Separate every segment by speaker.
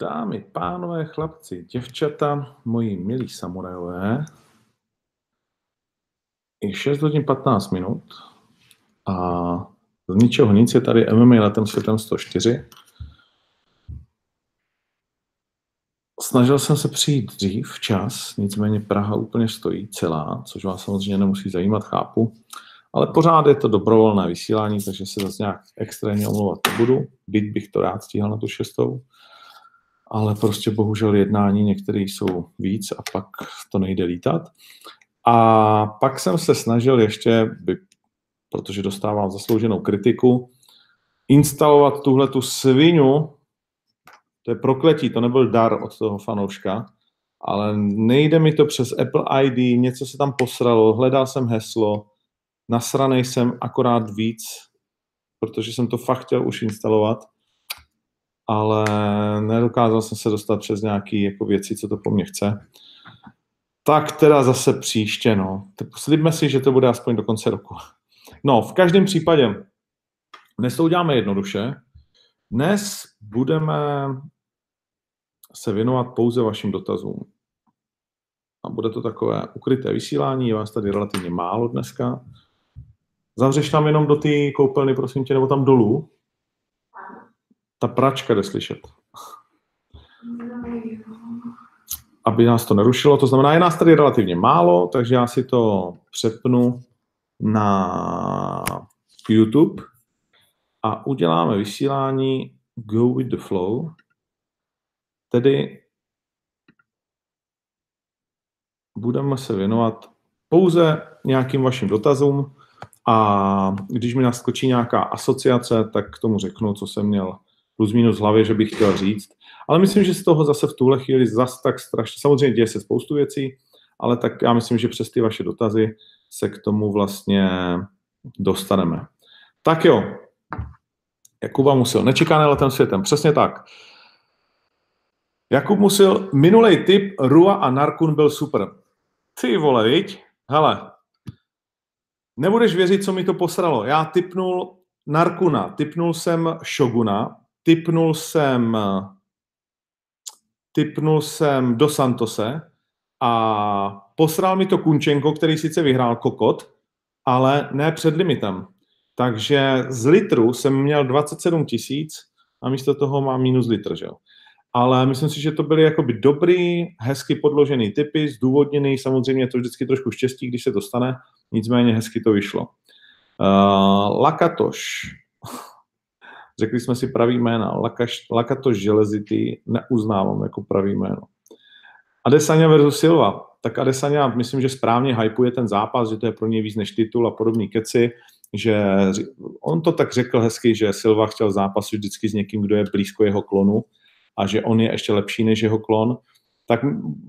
Speaker 1: Dámy, pánové, chlapci, děvčata, moji milí samurajové, je 6 hodin 15 minut a z ničeho nic je tady MMA letem světem 104. Snažil jsem se přijít dřív včas, nicméně Praha úplně stojí celá, což vás samozřejmě nemusí zajímat, chápu. Ale pořád je to dobrovolné vysílání, takže se zase nějak extrémně omlouvat nebudu, byť bych to rád stíhal na tu šestou ale prostě bohužel jednání některé jsou víc a pak to nejde lítat. A pak jsem se snažil ještě, protože dostávám zaslouženou kritiku, instalovat tuhle tu svinu, to je prokletí, to nebyl dar od toho fanouška, ale nejde mi to přes Apple ID, něco se tam posralo, hledal jsem heslo, nasranej jsem akorát víc, protože jsem to fakt chtěl už instalovat ale nedokázal jsem se dostat přes nějaké jako věci, co to po mně chce. Tak teda zase příště, no. Slibme si, že to bude aspoň do konce roku. No, v každém případě, dnes to uděláme jednoduše. Dnes budeme se věnovat pouze vašim dotazům. A bude to takové ukryté vysílání, je vás tady relativně málo dneska. Zavřeš tam jenom do té koupelny, prosím tě, nebo tam dolů? Ta pračka jde slyšet. Aby nás to nerušilo, to znamená, je nás tady relativně málo, takže já si to přepnu na YouTube a uděláme vysílání Go with the Flow, tedy budeme se věnovat pouze nějakým vašim dotazům a když mi naskočí nějaká asociace, tak k tomu řeknu, co jsem měl plus minus hlavě, že bych chtěl říct. Ale myslím, že z toho zase v tuhle chvíli zas tak strašně, samozřejmě děje se spoustu věcí, ale tak já myslím, že přes ty vaše dotazy se k tomu vlastně dostaneme. Tak jo, Jakuba Musil, nečekané letem světem, přesně tak. Jakub Musil, minulý typ Rua a Narkun byl super. Ty vole, viď? Hele, nebudeš věřit, co mi to posralo. Já typnul Narkuna, typnul jsem Shoguna, typnul jsem, typnul jsem do Santose a posral mi to Kunčenko, který sice vyhrál kokot, ale ne před limitem. Takže z litru jsem měl 27 tisíc a místo toho mám minus litr, že jo. Ale myslím si, že to byly jakoby dobrý, hezky podložený typy, zdůvodněný, samozřejmě to vždycky trošku štěstí, když se to stane, nicméně hezky to vyšlo. Uh, Lakatoš, Řekli jsme si pravý jména. Lakaš, Lakato Železity neuznávám jako pravý jméno. Adesanya versus Silva. Tak Adesanya, myslím, že správně hypuje ten zápas, že to je pro něj víc než titul a podobný keci, že on to tak řekl hezky, že Silva chtěl zápas vždycky s někým, kdo je blízko jeho klonu a že on je ještě lepší než jeho klon. Tak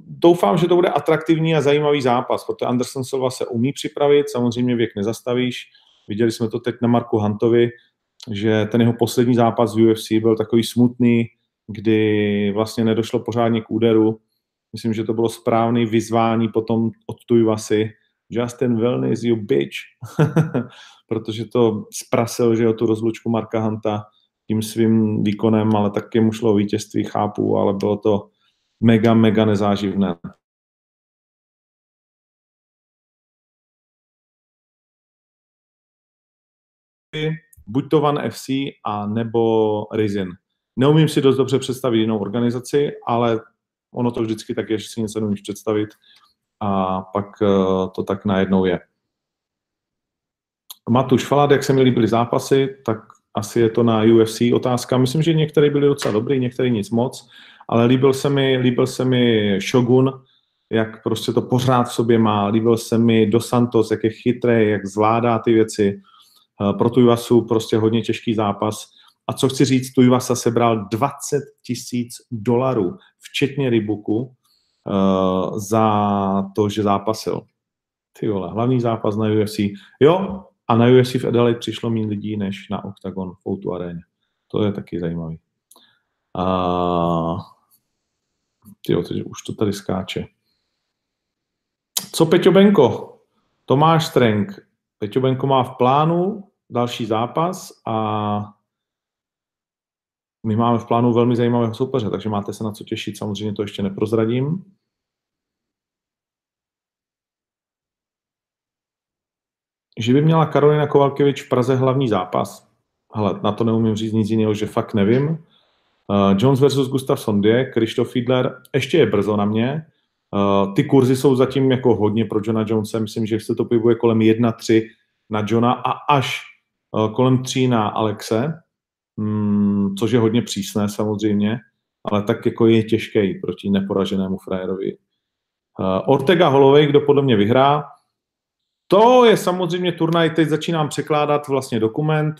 Speaker 1: doufám, že to bude atraktivní a zajímavý zápas, protože Anderson Silva se umí připravit, samozřejmě věk nezastavíš. Viděli jsme to teď na Marku Hantovi, že ten jeho poslední zápas v UFC byl takový smutný, kdy vlastně nedošlo pořádně k úderu. Myslím, že to bylo správné vyzvání potom od Tuivasy. Justin Wellness, you bitch. Protože to zprasil, že jo, tu rozlučku Marka Hanta tím svým výkonem, ale taky mu šlo o vítězství, chápu, ale bylo to mega, mega nezáživné. Buď to One FC a nebo Rizin. Neumím si dost dobře představit jinou organizaci, ale ono to vždycky tak je, že si něco neumíš představit a pak eh, to tak najednou je. Matuš Falad, jak se mi líbily zápasy, tak asi je to na UFC otázka. Myslím, že některé byly docela dobrý, některé nic moc, ale líbil se mi, líbil se mi Shogun, jak prostě to pořád v sobě má, líbil se mi Dos Santos, jak je chytrý, jak zvládá ty věci. Eh, pro Tuivasu prostě hodně těžký zápas. A co chci říct, Tuivasa sebral 20 tisíc dolarů, včetně Rybuku, uh, za to, že zápasil. Ty vole, hlavní zápas na UFC. Jo, a na UFC v Adelaide přišlo méně lidí než na Octagon v Outu aréně. To je taky zajímavý. Uh, tyjo, teď už to tady skáče. Co Peťo Benko? Tomáš Strenk. Peťo Benko má v plánu další zápas a my máme v plánu velmi zajímavého soupeře, takže máte se na co těšit. Samozřejmě to ještě neprozradím. Že by měla Karolina Kovalkevič v Praze hlavní zápas? Hele, na to neumím říct nic jiného, že fakt nevím. Uh, Jones versus Gustav Sondě, Krištof Fiedler, ještě je brzo na mě. Uh, ty kurzy jsou zatím jako hodně pro Johna Jonesa, myslím, že se to pohybuje kolem 1-3 na Johna a až uh, kolem 3 na Alexe, mm, což je hodně přísné samozřejmě, ale tak jako je těžký proti neporaženému frajerovi. Uh, Ortega Holovej, kdo podle mě vyhrá, to je samozřejmě turnaj, teď začínám překládat vlastně dokument.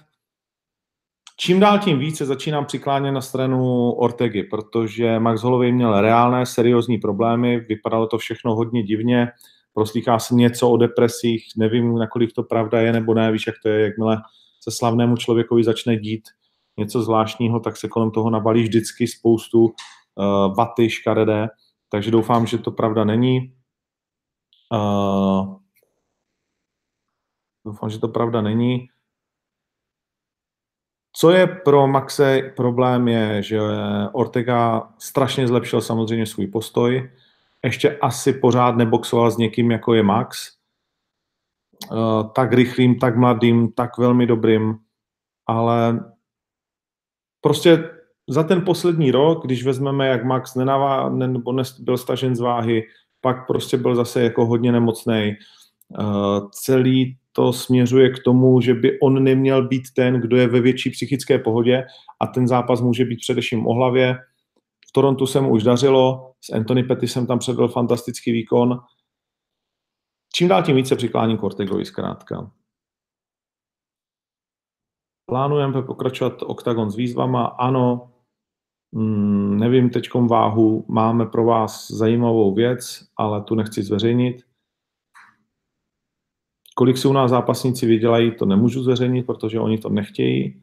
Speaker 1: Čím dál tím více začínám přiklánět na stranu Ortegy, protože Max Holloway měl reálné, seriózní problémy, vypadalo to všechno hodně divně, proslýchá se něco o depresích, nevím, nakolik to pravda je nebo ne, víš, jak to je, jakmile se slavnému člověkovi začne dít něco zvláštního, tak se kolem toho nabalí vždycky spoustu uh, vaty škaredé, takže doufám, že to pravda není. Uh, Doufám, že to pravda není. Co je pro Maxe problém je, že Ortega strašně zlepšil samozřejmě svůj postoj. Ještě asi pořád neboxoval s někým, jako je Max. Eh, tak rychlým, tak mladým, tak velmi dobrým. Ale prostě za ten poslední rok, když vezmeme, jak Max nenavá, nebo byl stažen z váhy, pak prostě byl zase jako hodně nemocný. Eh, celý to směřuje k tomu, že by on neměl být ten, kdo je ve větší psychické pohodě a ten zápas může být především o hlavě. V Torontu se mu už dařilo, s Anthony Pettisem tam předvedl fantastický výkon. Čím dál tím více přiklání k Ortegovi zkrátka. Plánujeme pokračovat OKTAGON s výzvama? Ano, mm, nevím teďkom váhu, máme pro vás zajímavou věc, ale tu nechci zveřejnit. Kolik si u nás zápasníci vydělají, to nemůžu zveřejnit, protože oni to nechtějí.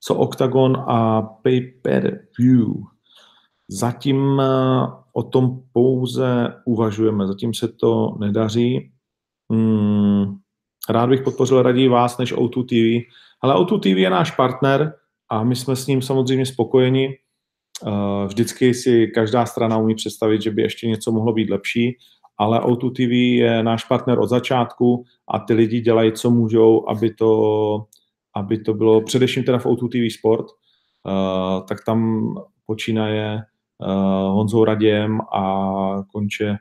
Speaker 1: Co Octagon a Pay-Per-View? Zatím eh, o tom pouze uvažujeme, zatím se to nedaří. Hmm, rád bych podpořil raději vás než O2 TV, ale O2 TV je náš partner a my jsme s ním samozřejmě spokojeni. Eh, vždycky si každá strana umí představit, že by ještě něco mohlo být lepší, ale O2 TV je náš partner od začátku a ty lidi dělají, co můžou, aby to, aby to bylo především teda v O2 TV Sport, uh, tak tam počínaje uh, Honzou Raděm a konče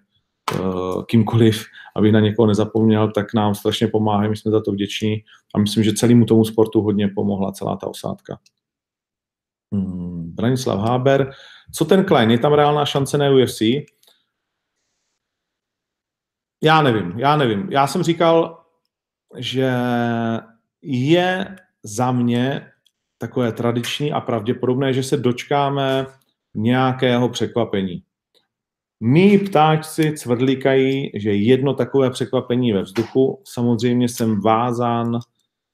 Speaker 1: uh, kýmkoliv, aby na někoho nezapomněl, tak nám strašně pomáhá, my jsme za to vděční a myslím, že celému tomu sportu hodně pomohla celá ta osádka. Hmm, Branislav Háber. Co ten Klein? Je tam reálná šance na UFC? Já nevím, já nevím. Já jsem říkal, že je za mě takové tradiční a pravděpodobné, že se dočkáme nějakého překvapení. Mí ptáčci cvrdlíkají, že jedno takové překvapení ve vzduchu. Samozřejmě jsem vázán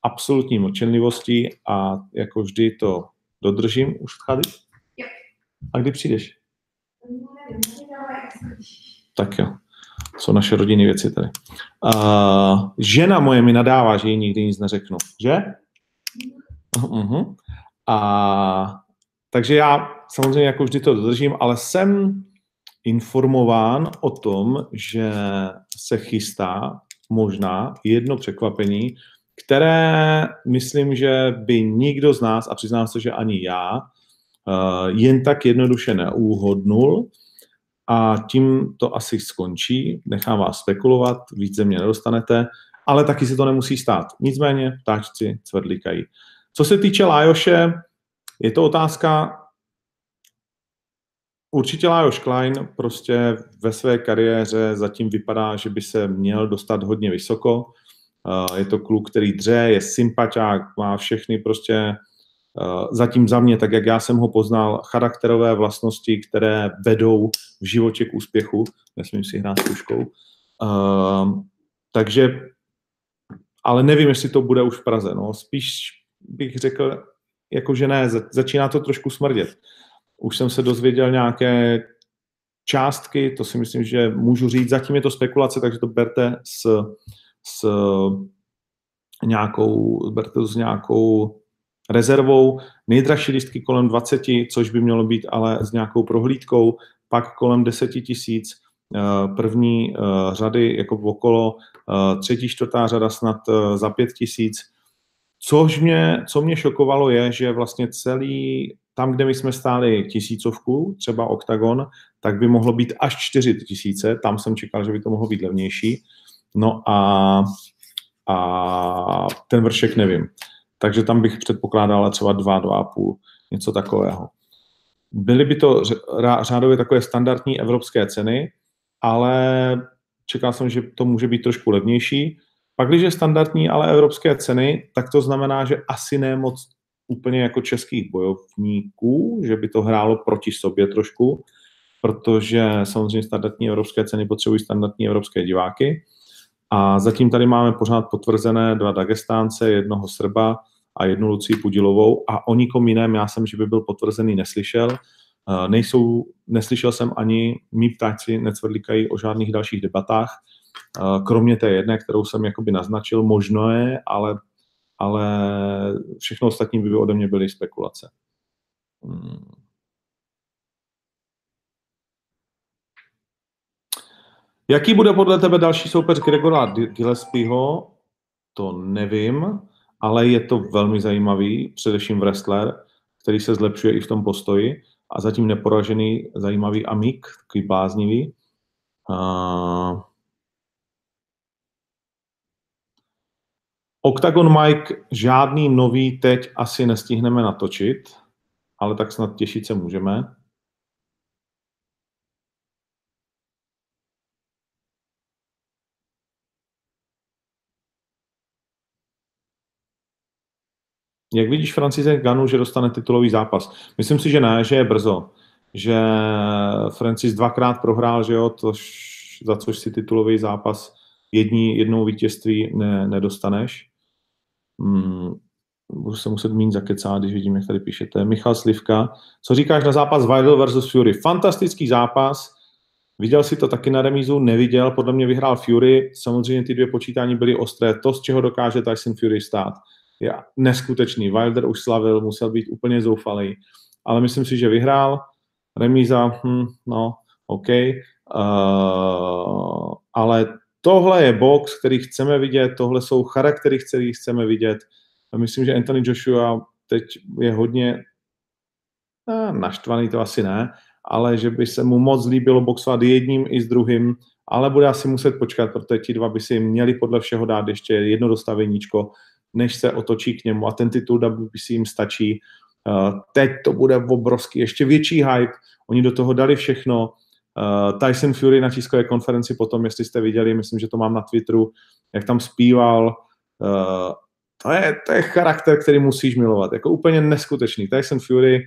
Speaker 1: absolutní mlčenlivostí a jako vždy to dodržím. Už vchází? A kdy přijdeš? Tak jo jsou naše rodinné věci tady. Uh, žena moje mi nadává, že jí nikdy nic neřeknu. Že? Uh-huh. A, takže já samozřejmě jako vždy to dodržím, ale jsem informován o tom, že se chystá možná jedno překvapení, které myslím, že by nikdo z nás, a přiznám se, že ani já, uh, jen tak jednoduše neúhodnul, a tím to asi skončí. Nechám vás spekulovat, víc ze mě nedostanete, ale taky se to nemusí stát. Nicméně ptáčci cvrdlíkají. Co se týče Lajoše, je to otázka, určitě Lajoš Klein prostě ve své kariéře zatím vypadá, že by se měl dostat hodně vysoko. Je to kluk, který dře, je sympatiák, má všechny prostě Eh, zatím za mě, tak jak já jsem ho poznal, charakterové vlastnosti, které vedou v životě k úspěchu. Nesmím si hrát s tuškou. Uh, takže, ale nevím, jestli to bude už v Praze. No. Spíš bych řekl, jako že ne, začíná to trošku smrdět. Už jsem se dozvěděl nějaké částky, to si myslím, že můžu říct, zatím je to spekulace, takže to berte s, s nějakou, berte to s nějakou rezervou. Nejdražší lístky kolem 20, což by mělo být ale s nějakou prohlídkou, pak kolem 10 tisíc eh, první eh, řady jako okolo, eh, třetí, čtvrtá řada snad za 5 tisíc. Což mě, co mě šokovalo je, že vlastně celý, tam, kde my jsme stáli tisícovku, třeba OKTAGON, tak by mohlo být až 4 tisíce, tam jsem čekal, že by to mohlo být levnější. No a, a ten vršek nevím. Takže tam bych předpokládal třeba 2, 2,5, něco takového. Byly by to řádově takové standardní evropské ceny, ale čekal jsem, že to může být trošku levnější. Pak, když je standardní, ale evropské ceny, tak to znamená, že asi ne moc úplně jako českých bojovníků, že by to hrálo proti sobě trošku, protože samozřejmě standardní evropské ceny potřebují standardní evropské diváky. A zatím tady máme pořád potvrzené dva Dagestánce, jednoho Srba a jednu Lucii Pudilovou a o nikom jiném já jsem, že by byl potvrzený, neslyšel. Uh, nejsou, neslyšel jsem ani, mý ptáci necvrdlikají o žádných dalších debatách, uh, kromě té jedné, kterou jsem jakoby naznačil, možno je, ale, ale všechno ostatní by ode mě byly spekulace. Hmm. Jaký bude podle tebe další soupeř Gregora Gillespieho? To nevím ale je to velmi zajímavý, především wrestler, který se zlepšuje i v tom postoji a zatím neporažený zajímavý amik, takový bláznivý. Uh, Octagon Mike žádný nový teď asi nestihneme natočit, ale tak snad těšit se můžeme. Jak vidíš Francise Ganu, že dostane titulový zápas? Myslím si, že ne, že je brzo. Že Francis dvakrát prohrál, že jo, tož, za což si titulový zápas jední, jednou vítězství ne, nedostaneš. Hmm, budu se muset mít zakecát, když vidím, jak tady píšete. Michal Slivka, co říkáš na zápas Wilder versus Fury? Fantastický zápas, Viděl si to taky na remízu? Neviděl, podle mě vyhrál Fury. Samozřejmě ty dvě počítání byly ostré. To, z čeho dokáže Tyson Fury stát je neskutečný. Wilder už slavil, musel být úplně zoufalý, ale myslím si, že vyhrál. Remíza, hm, no, OK. Uh, ale tohle je box, který chceme vidět, tohle jsou charaktery, který chceme vidět. Myslím, že Anthony Joshua teď je hodně eh, naštvaný, to asi ne, ale že by se mu moc líbilo boxovat jedním i s druhým, ale bude asi muset počkat, protože ti dva by si měli podle všeho dát ještě jedno dostaveníčko, než se otočí k němu a ten titul WBC jim stačí. Uh, teď to bude obrovský, ještě větší hype, oni do toho dali všechno. Uh, Tyson Fury na tiskové konferenci potom, jestli jste viděli, myslím, že to mám na Twitteru, jak tam zpíval, uh, to je, to je charakter, který musíš milovat, jako úplně neskutečný. Tyson Fury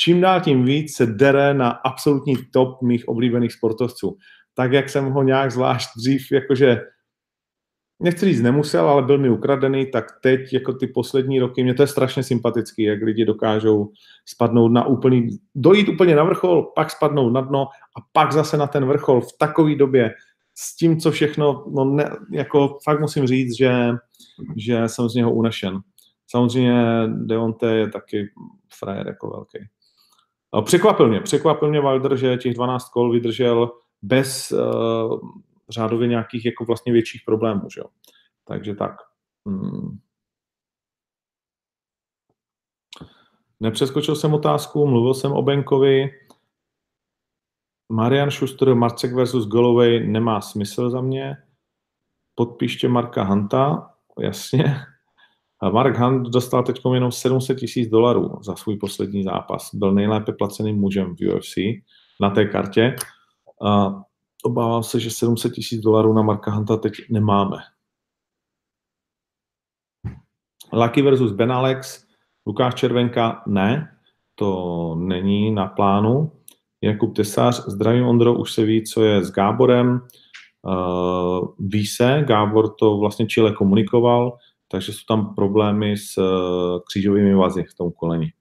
Speaker 1: čím dál tím víc se dere na absolutní top mých oblíbených sportovců. Tak, jak jsem ho nějak zvlášť dřív jakože nechci říct nemusel, ale byl mi ukradený, tak teď jako ty poslední roky, mě to je strašně sympatický, jak lidi dokážou spadnout na úplný, dojít úplně na vrchol, pak spadnout na dno a pak zase na ten vrchol v takové době s tím, co všechno, no ne, jako fakt musím říct, že, že jsem z něho unešen. Samozřejmě Deonte je taky frajer jako velký. Překvapil mě, překvapil mě Wilder, že těch 12 kol vydržel bez uh, řádově nějakých jako vlastně větších problémů. Že jo? Takže tak. Hmm. Nepřeskočil jsem otázku, mluvil jsem o Benkovi. Marian Schuster, Marcek versus Golovej nemá smysl za mě. Podpíště Marka Hanta, jasně. A Mark Hunt dostal teď jenom 700 tisíc dolarů za svůj poslední zápas. Byl nejlépe placeným mužem v UFC na té kartě. A obávám se, že 700 tisíc dolarů na Marka Hanta teď nemáme. Lucky versus Ben Alex, Lukáš Červenka, ne, to není na plánu. Jakub Tesář, zdravím Ondro, už se ví, co je s Gáborem. Uh, ví se, Gábor to vlastně Chile komunikoval, takže jsou tam problémy s uh, křížovými vazy v tom koleni.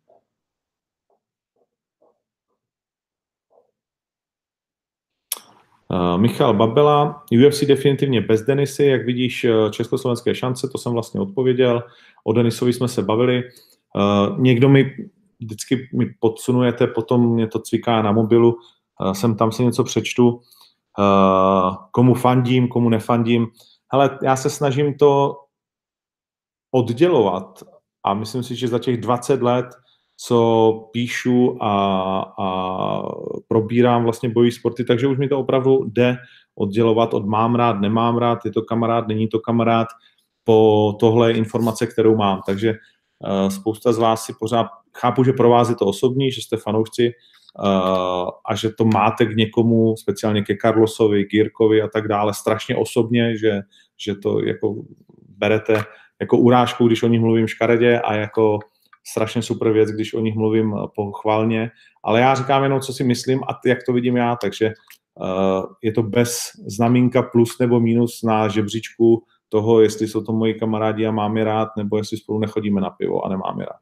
Speaker 1: Michal Babela, UFC definitivně bez Denisy, jak vidíš eh, československé šance, to jsem vlastně odpověděl. O Denisovi jsme se bavili. Uh, někdo mi vždycky mi podsunujete, potom mě to cviká na mobilu, uh, sem tam si něco přečtu, komu fandím, komu nefandím. Hele, já se snažím to oddělovat a myslím si, že za těch 20 let, co píšu a, a probírám vlastně bojí sporty, takže už mi to opravdu jde oddělovat od mám rád, nemám rád, je to kamarád, není to kamarád, po tohle informace, kterou mám. Takže uh, spousta z vás si pořád, chápu, že pro vás je to osobní, že jste fanoušci uh, a že to máte k někomu, speciálně ke Carlosovi, Girkovi a tak dále, strašně osobně, že, že to jako berete jako urážku, když o nich mluvím škaredě a jako strašně super věc, když o nich mluvím pochválně, ale já říkám jenom, co si myslím a jak to vidím já, takže uh, je to bez znamínka plus nebo minus na žebříčku toho, jestli jsou to moji kamarádi a mám je rád, nebo jestli spolu nechodíme na pivo a nemám je rád.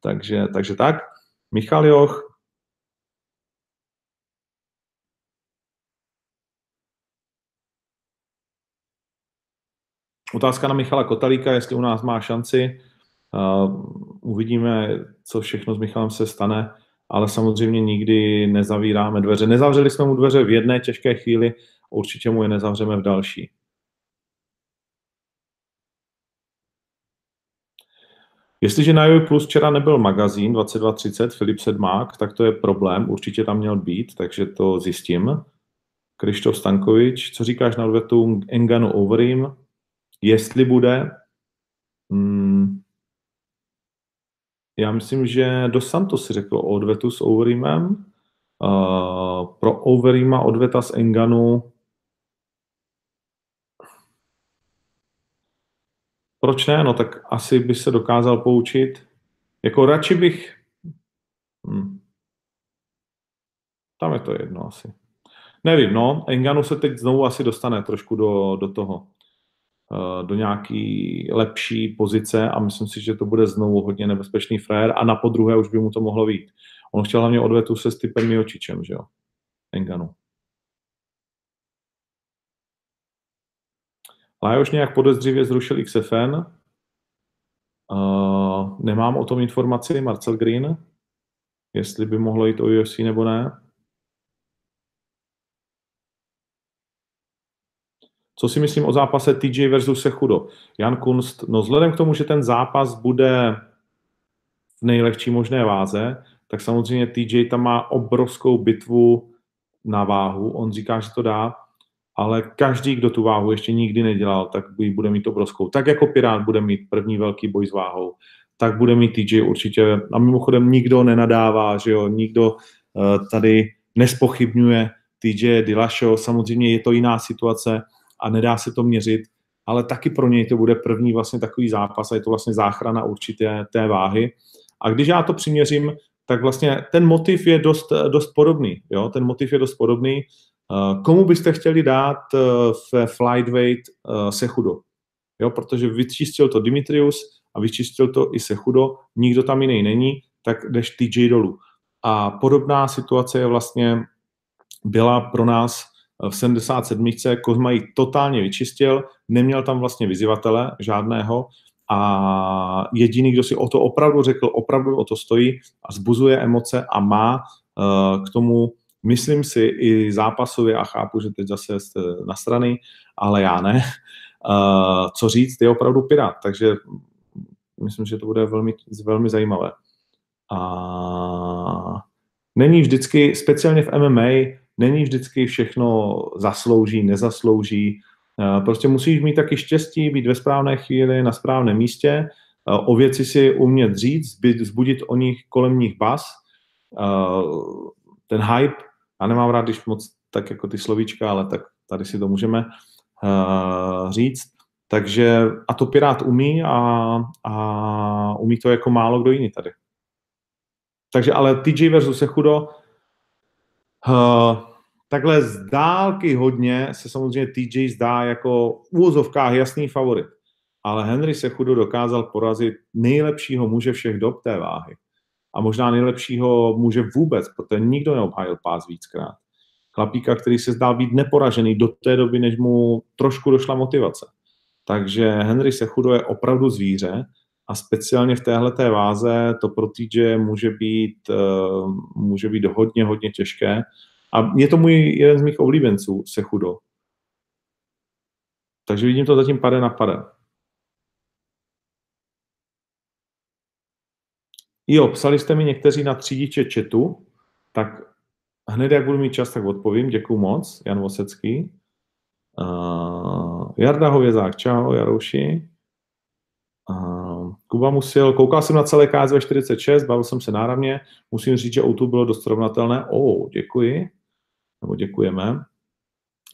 Speaker 1: Takže, takže tak. Michal Joch. Otázka na Michala Kotalíka, jestli u nás má šanci. Uvidíme, co všechno s Michalem se stane, ale samozřejmě nikdy nezavíráme dveře. Nezavřeli jsme mu dveře v jedné těžké chvíli, určitě mu je nezavřeme v další. Jestliže na Joy Plus včera nebyl magazín 2230 Filip Sedmák, tak to je problém, určitě tam měl být, takže to zjistím. Krištof Stankovič, co říkáš na odvetu Enganu Overeem? Jestli bude, hmm, já myslím, že do Santos řekl o odvetu s Overeemem. Uh, pro Overeema odveta z Enganu Proč ne? No tak asi by se dokázal poučit. Jako radši bych... Hm. Tam je to jedno asi. Nevím, no. Enganu se teď znovu asi dostane trošku do, do toho. Eh, do nějaký lepší pozice a myslím si, že to bude znovu hodně nebezpečný frajer a na podruhé už by mu to mohlo být. On chtěl hlavně odvetu se Stipem Miočičem, že jo? Enganu. Lajoš nějak podezřivě zrušil XFN. Uh, nemám o tom informaci, Marcel Green, jestli by mohlo jít o UFC nebo ne. Co si myslím o zápase TJ versus Sechudo? Jan Kunst, no vzhledem k tomu, že ten zápas bude v nejlehčí možné váze, tak samozřejmě TJ tam má obrovskou bitvu na váhu. On říká, že to dá, ale každý, kdo tu váhu ještě nikdy nedělal, tak bude mít obrovskou. Tak jako Pirát bude mít první velký boj s váhou, tak bude mít TJ určitě. A mimochodem nikdo nenadává, že jo, nikdo uh, tady nespochybňuje TJ Dilasho. Samozřejmě je to jiná situace a nedá se to měřit, ale taky pro něj to bude první vlastně takový zápas a je to vlastně záchrana určité té váhy. A když já to přiměřím, tak vlastně ten motiv je dost, dost podobný. Jo? Ten motiv je dost podobný. Eh, komu byste chtěli dát eh, v flyweight eh, Sechudo? Jo, protože vyčistil to Dimitrius a vyčistil to i Sechudo, nikdo tam jiný není, tak jdeš TJ dolů. A podobná situace je vlastně byla pro nás v 77. Kozma ji totálně vyčistil, neměl tam vlastně vyzývatele žádného a jediný, kdo si o to opravdu řekl, opravdu o to stojí a zbuzuje emoce a má k tomu myslím si i zápasově, a chápu, že teď zase jste na strany, ale já ne, uh, co říct, je opravdu Pirát, takže myslím, že to bude velmi, velmi zajímavé. A není vždycky, speciálně v MMA, není vždycky všechno zaslouží, nezaslouží. Prostě musíš mít taky štěstí, být ve správné chvíli, na správném místě, o věci si umět říct, zbudit o nich kolem nich bas, ten hype já nemám rád, když moc tak jako ty slovíčka, ale tak tady si to můžeme říct. Takže a to Pirát umí a, a umí to jako málo kdo jiný tady. Takže ale TJ versus Sechudo, uh, takhle z dálky hodně se samozřejmě TJ zdá jako v úvozovkách jasný favorit. Ale Henry Sechudo dokázal porazit nejlepšího muže všech dob té váhy a možná nejlepšího muže vůbec, protože nikdo neobhájil pás víckrát. Chlapíka, který se zdál být neporažený do té doby, než mu trošku došla motivace. Takže Henry Sechudo je opravdu zvíře a speciálně v téhle té váze to pro TJ může být, uh, může být hodně, hodně těžké. A je to můj jeden z mých oblíbenců, se chudo. Takže vidím to zatím pade na pade. Jo, psali jste mi někteří na třídiče chatu, tak hned, jak budu mít čas, tak odpovím. Děkuju moc, Jan Vosecký. Uh, Jarda Hovězák, čau, Jarouši. Uh, Kuba Musil, koukal jsem na celé KSV 46, bavil jsem se náramně, musím říct, že o bylo dost srovnatelné. O, oh, děkuji, nebo děkujeme.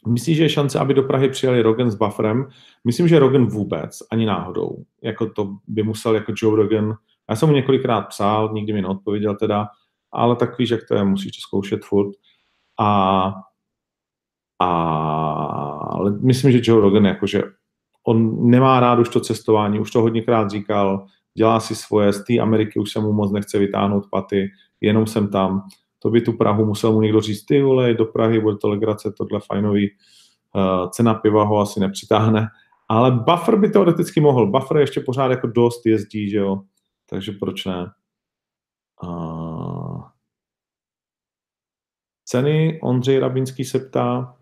Speaker 1: Myslíš, že je šance, aby do Prahy přijeli Rogan s bufferem? Myslím, že Rogan vůbec, ani náhodou. Jako to by musel jako Joe Rogan. Já jsem mu několikrát psal, nikdy mi neodpověděl teda, ale tak víš, jak to je, musíš to zkoušet furt. A, a ale myslím, že Joe Rogan, jakože on nemá rád už to cestování, už to hodněkrát říkal, dělá si svoje, z té Ameriky už se mu moc nechce vytáhnout paty, jenom jsem tam. To by tu Prahu musel mu někdo říct, ty vole, do Prahy, bude to legrace, tohle fajnový, uh, cena piva ho asi nepřitáhne, ale buffer by teoreticky mohl. Buffer ještě pořád jako dost jezdí, že jo, takže proč ne? Uh, ceny Ondřej Rabinský se ptá,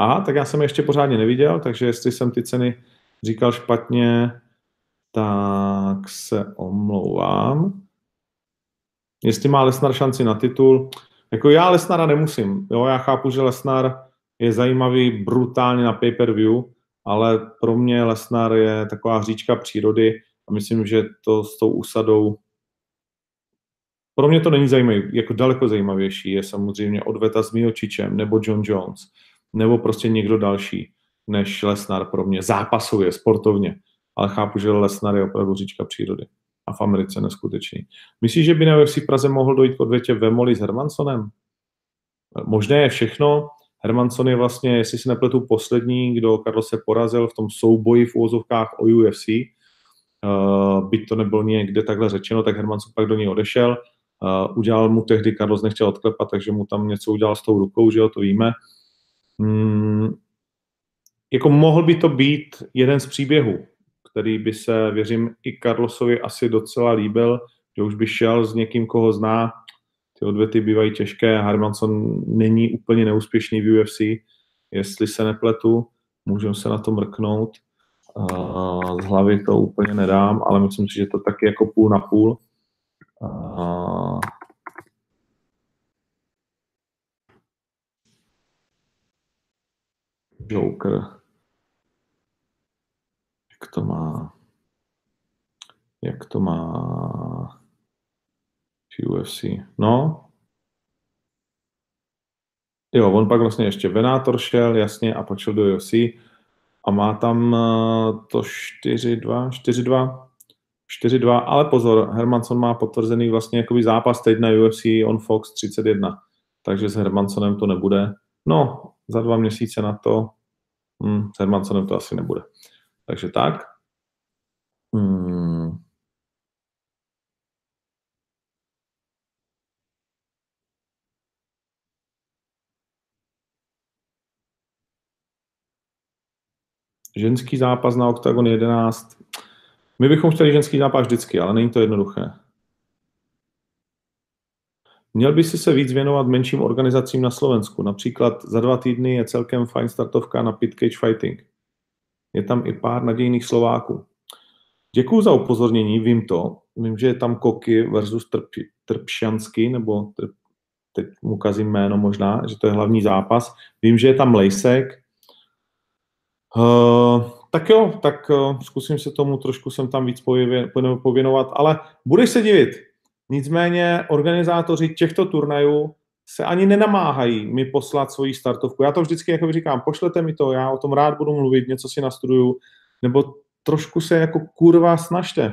Speaker 1: A, tak já jsem je ještě pořádně neviděl, takže jestli jsem ty ceny říkal špatně, tak se omlouvám. Jestli má Lesnar šanci na titul, jako já Lesnara nemusím. Jo, já chápu, že Lesnar je zajímavý brutálně na pay-per-view, ale pro mě Lesnar je taková hříčka přírody a myslím, že to s tou usadou pro mě to není zajímavý, jako daleko zajímavější je samozřejmě odveta s Miočičem nebo John Jones nebo prostě někdo další než Lesnar pro mě, zápasově, sportovně. Ale chápu, že Lesnar je opravdu říčka přírody a v Americe neskutečný. Myslíš, že by na UFC Praze mohl dojít k odvětě Vemoli s Hermansonem? Možné je všechno. Hermanson je vlastně, jestli si nepletu, poslední, kdo Karlo se porazil v tom souboji v úvozovkách o UFC. Uh, byť to nebylo někde takhle řečeno, tak Hermanson pak do něj odešel. Uh, udělal mu tehdy, Carlos nechtěl odklepat, takže mu tam něco udělal s tou rukou, že jo, to víme. Hmm, jako mohl by to být jeden z příběhů, který by se, věřím, i Carlosovi asi docela líbil, že už by šel s někým, koho zná. Ty odvety bývají těžké, Harmanson není úplně neúspěšný v UFC, jestli se nepletu, můžeme se na to mrknout. z hlavy to úplně nedám, ale myslím si, že to taky jako půl na půl. Joker. Jak to má? Jak to má UFC? No, Jo, on pak vlastně ještě Venátor šel, jasně, a pak šel do UFC a má tam eh, to 4-2, 4-2, 4-2, ale pozor, Hermanson má potvrzený vlastně jakoby zápas teď na UFC on Fox 31, takže s Hermansonem to nebude. No, za dva měsíce na to Hmm, s Hermansonem to asi nebude. Takže tak. Hmm. Ženský zápas na OKTAGON 11. My bychom chtěli ženský zápas vždycky, ale není to jednoduché. Měl by si se víc věnovat menším organizacím na Slovensku. Například za dva týdny je celkem fajn startovka na Pit Cage Fighting. Je tam i pár nadějných Slováků. Děkuji za upozornění, vím to. Vím, že je tam Koky versus Trp, Trpšansky, nebo trp, teď mu kazím jméno možná, že to je hlavní zápas. Vím, že je tam Lejsek. Uh, tak jo, tak uh, zkusím se tomu trošku sem tam víc pověnovat, ale budeš se divit, Nicméně organizátoři těchto turnajů se ani nenamáhají mi poslat svoji startovku. Já to vždycky jako říkám, pošlete mi to, já o tom rád budu mluvit, něco si nastuduju, nebo trošku se jako kurva snažte,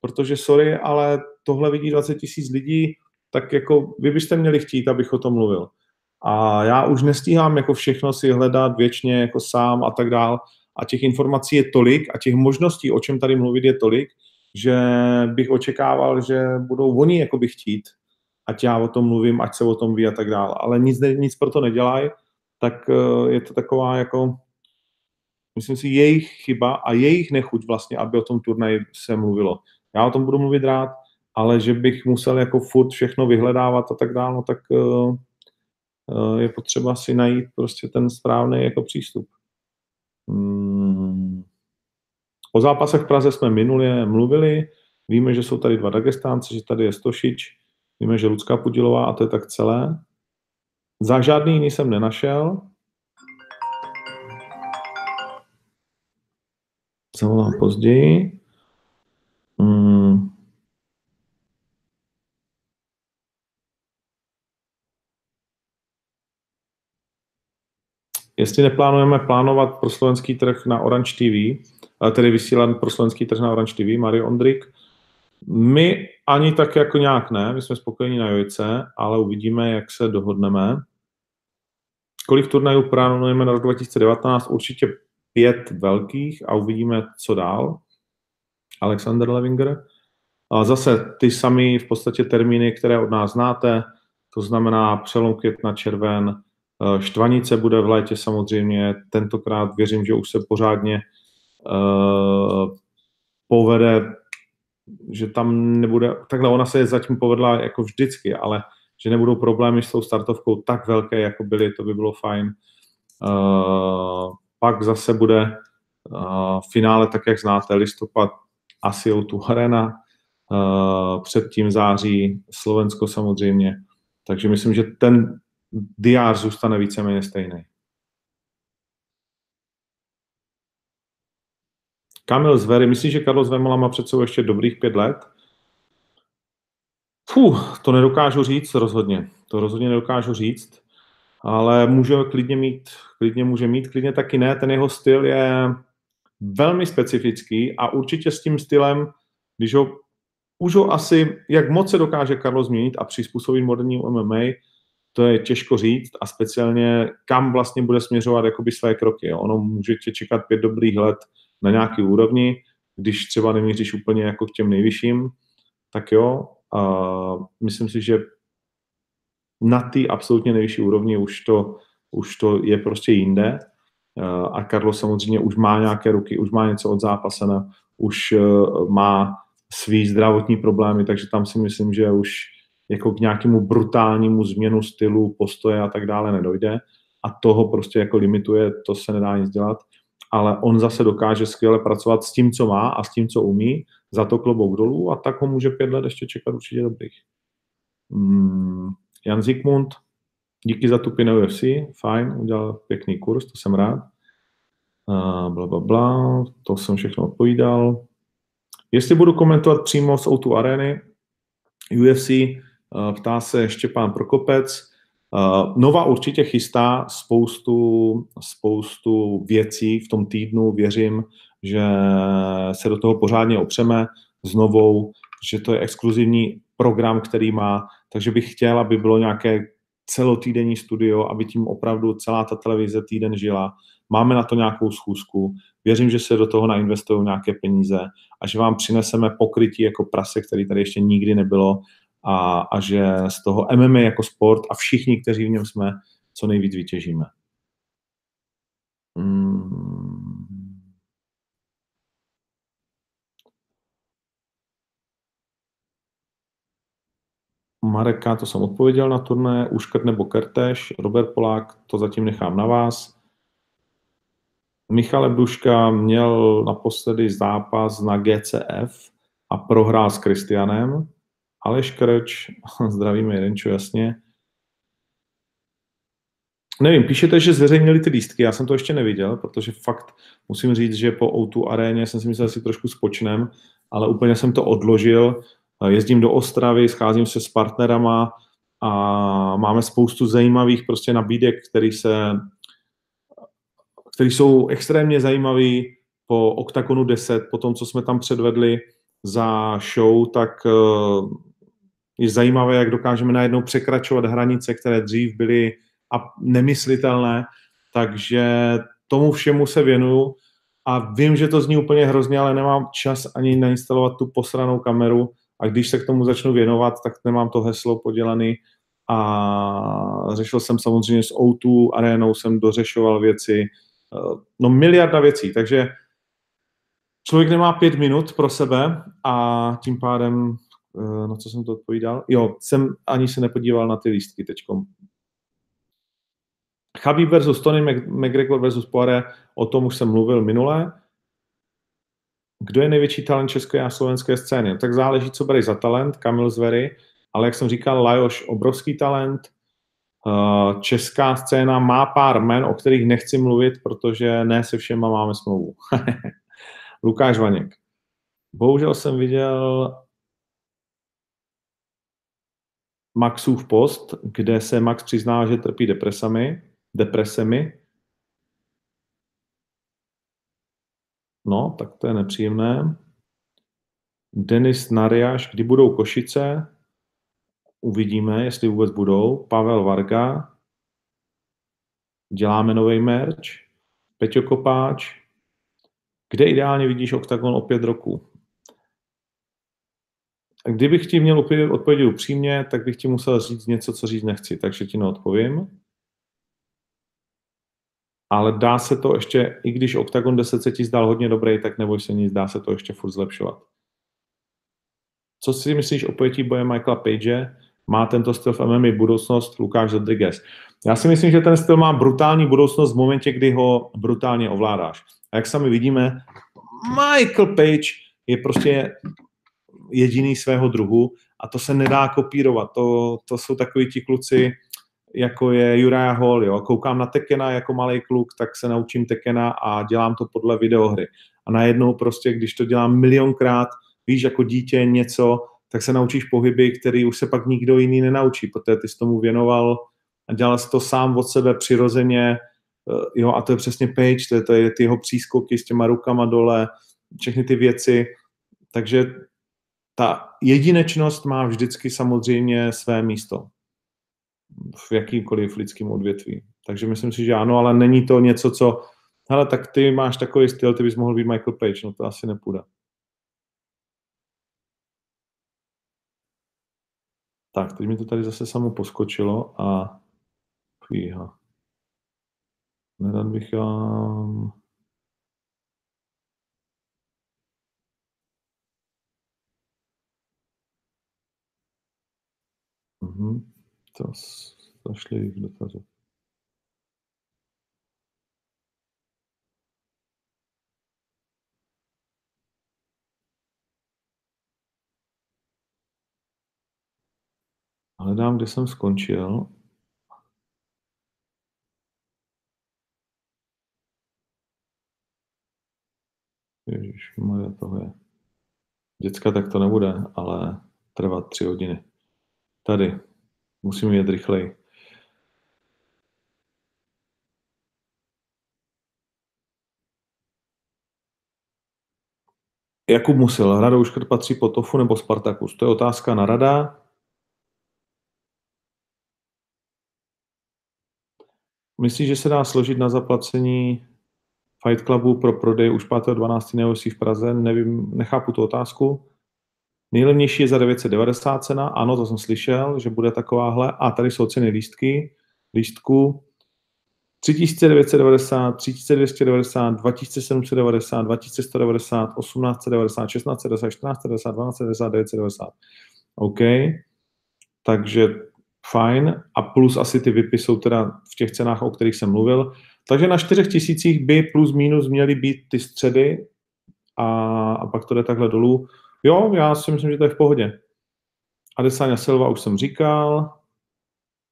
Speaker 1: protože sorry, ale tohle vidí 20 tisíc lidí, tak jako vy byste měli chtít, abych o tom mluvil. A já už nestíhám jako všechno si hledat věčně jako sám a tak dál. A těch informací je tolik a těch možností, o čem tady mluvit, je tolik, že bych očekával, že budou oni jako by chtít, ať já o tom mluvím, ať se o tom ví a tak dále. Ale nic, nic pro to nedělají, tak eh, je to taková jako myslím si, jejich chyba a jejich nechuť vlastně, aby o tom turnaji se mluvilo. Já o tom budu mluvit rád, ale že bych musel jako furt všechno vyhledávat a tak dále, no tak uh, uh, je potřeba si najít prostě ten správný jako přístup. Hmm. O zápasech v Praze jsme minulě mluvili, víme, že jsou tady dva Dagestánci, že tady je Stošič, víme, že Ludská Pudilová a to je tak celé. Za žádný jiný jsem nenašel. Zavolám později. Hmm. Jestli neplánujeme plánovat pro slovenský trh na Orange TV, tedy vysílat pro slovenský trh na Orange TV, Mario Ondrik, my ani tak jako nějak ne, my jsme spokojení na Jojce, ale uvidíme, jak se dohodneme. Kolik turnajů plánujeme na rok 2019? Určitě pět velkých a uvidíme, co dál. Alexander Levinger. A zase ty samé v podstatě termíny, které od nás znáte, to znamená přelom května, červen, Eh, Štvanice bude v létě samozřejmě, tentokrát věřím, že už se pořádně uh, povede, že tam nebude, takhle ona se zatím povedla jako vždycky, ale že nebudou problémy s tou startovkou tak velké, jako byly, to by bylo fajn. Uh, pak zase bude uh, finále, tak jak znáte, listopad asi o tu arena, uh, předtím září Slovensko samozřejmě. Takže myslím, že ten diář zůstane víceméně stejný. Kamil Zvery, myslíš, že Carlos Vemola má před sebou ještě dobrých pět let? Fuh, to nedokážu říct rozhodně. To rozhodně nedokážu říct, ale může klidně mít, klidně může mít, klidně taky ne. Ten jeho styl je velmi specifický a určitě s tím stylem, když ho už ho asi, jak moc se dokáže Carlos změnit a přizpůsobit modernímu MMA, to je těžko říct a speciálně kam vlastně bude směřovat jakoby své kroky. Ono může tě čekat pět dobrých let na nějaký úrovni, když třeba nemíříš úplně jako k těm nejvyšším, tak jo, a myslím si, že na ty absolutně nejvyšší úrovni už to, už to je prostě jinde. A Carlos samozřejmě už má nějaké ruky, už má něco od zápasena, už e, má svý zdravotní problémy, takže tam si myslím, že už jako k nějakému brutálnímu změnu stylu, postoje a tak dále nedojde a toho prostě jako limituje, to se nedá nic dělat, ale on zase dokáže skvěle pracovat s tím, co má a s tím, co umí, za to klobouk dolů a tak ho může pět let ještě čekat určitě dobrých. Mm, Jan Zikmund, díky za tu pinu UFC, fajn, udělal pěkný kurz, to jsem rád. Uh, bla, bla, bla, to jsem všechno odpovídal. Jestli budu komentovat přímo z O2 Areny, UFC, Eh, ptá se Štěpán Prokopec. Eh, Nova určitě chystá spoustu, spoustu věcí v tom týdnu. Věřím, že se do toho pořádně opřeme s novou, že to je exkluzivní program, který má, takže bych chtěl, aby bylo nějaké celotýdenní studio, aby tím opravdu celá ta televize týden žila. Máme na to nějakou schůzku. Věřím, že se do toho nainvestují nějaké peníze a že vám přineseme pokrytí jako prase, který tady ještě nikdy nebylo a, a že z toho MMA jako sport a všichni, kteří v něm jsme, co nejvíc vytěžíme. Hmm. Mareka, to jsem odpověděl na turné, Uškrt nebo Kerteš, Robert Polák, to zatím nechám na vás. Michal Ebduška měl naposledy zápas na GCF a prohrál s Kristianem. Aleš Krč, zdravíme Jerenčo, jasně. Nevím, píšete, že zveřejnili ty lístky, já jsem to ještě neviděl, protože fakt musím říct, že po O2 aréně jsem si myslel, že si trošku spočnem, ale úplně jsem to odložil. Jezdím do Ostravy, scházím se s partnerama a máme spoustu zajímavých prostě nabídek, které se které jsou extrémně zajímavé po OKTAGONu 10, po tom, co jsme tam předvedli za show, tak je zajímavé, jak dokážeme najednou překračovat hranice, které dřív byly a nemyslitelné, takže tomu všemu se věnuju. A vím, že to zní úplně hrozně, ale nemám čas ani nainstalovat tu posranou kameru. A když se k tomu začnu věnovat, tak nemám to heslo podělaný. A řešil jsem samozřejmě s O2 arénou, jsem dořešoval věci, no miliarda věcí, takže člověk nemá pět minut pro sebe a tím pádem, na co jsem to odpovídal? Jo, jsem ani se nepodíval na ty lístky teďkom. Chabib versus Tony McGregor versus Poirier, o tom už jsem mluvil minule. Kdo je největší talent české a slovenské scény? Tak záleží, co bereš za talent, Kamil Zvery, ale jak jsem říkal, Lajoš obrovský talent. Eh, česká scéna má pár men, o kterých nechci mluvit, protože ne se všema máme smlouvu. Lukáš Vaněk. Bohužel jsem viděl Maxův post, kde se Max přizná, že trpí depresami depresemi. No, tak to je nepříjemné. Denis Nariáš, kdy budou Košice? Uvidíme, jestli vůbec budou. Pavel Varga, děláme nový merch. Peťo Kopáč, kde ideálně vidíš OKTAGON o pět roku? Kdybych ti měl odpovědět upřímně, tak bych ti musel říct něco, co říct nechci, takže ti neodpovím ale dá se to ještě, i když Octagon 10 se ti zdal hodně dobrý, tak neboj se nic, dá se to ještě furt zlepšovat. Co si myslíš o pojetí boje Michaela Page? Má tento styl v MMA budoucnost Lukáš Rodriguez? Já si myslím, že ten styl má brutální budoucnost v momentě, kdy ho brutálně ovládáš. A jak sami vidíme, Michael Page je prostě jediný svého druhu a to se nedá kopírovat. To, to jsou takový ti kluci, jako je Uriah Hall, jo. Koukám na Tekena jako malý kluk, tak se naučím Tekena a dělám to podle videohry. A najednou prostě, když to dělám milionkrát, víš, jako dítě něco, tak se naučíš pohyby, který už se pak nikdo jiný nenaučí, protože ty jsi tomu věnoval a dělal jsi to sám od sebe přirozeně, eh, jo, a to je přesně Page, to je, to je ty jeho přískoky s těma rukama dole, všechny ty věci, takže ta jedinečnost má vždycky samozřejmě své místo v jakýmkoliv lidském odvětví. Takže myslím si, že ano, ale není to něco, co, hele, tak ty máš takový styl, ty bys mohl být Michael Page, no to asi nepůjde. Tak, teď mi to tady zase samo poskočilo a fíha. Nerad bych vám... Mm-hmm. To zašli dotazy. Hledám, kde jsem skončil. Ježíš, moje toho je. Děcka tak to nebude, ale trvat tři hodiny. Tady. Musíme jet rychleji. Jakub Musil, Radou Škrt patří po Tofu nebo Spartakus? To je otázka na rada. Myslíš, že se dá složit na zaplacení Fight Clubu pro prodej už 5.12. nebo v Praze? Nevím, nechápu tu otázku. Nejlevnější je za 990 cena, ano, to jsem slyšel, že bude takováhle. A tady jsou ceny lístky, lístku 3990, 3290, 2790, 2190, 1890, 1690, 1490, 1290, 990. OK, takže fajn. A plus asi ty VIPy jsou teda v těch cenách, o kterých jsem mluvil. Takže na 4000 by plus minus měly být ty středy a, a pak to jde takhle dolů. Jo, já si myslím, že to je v pohodě. Adesanya Silva už jsem říkal.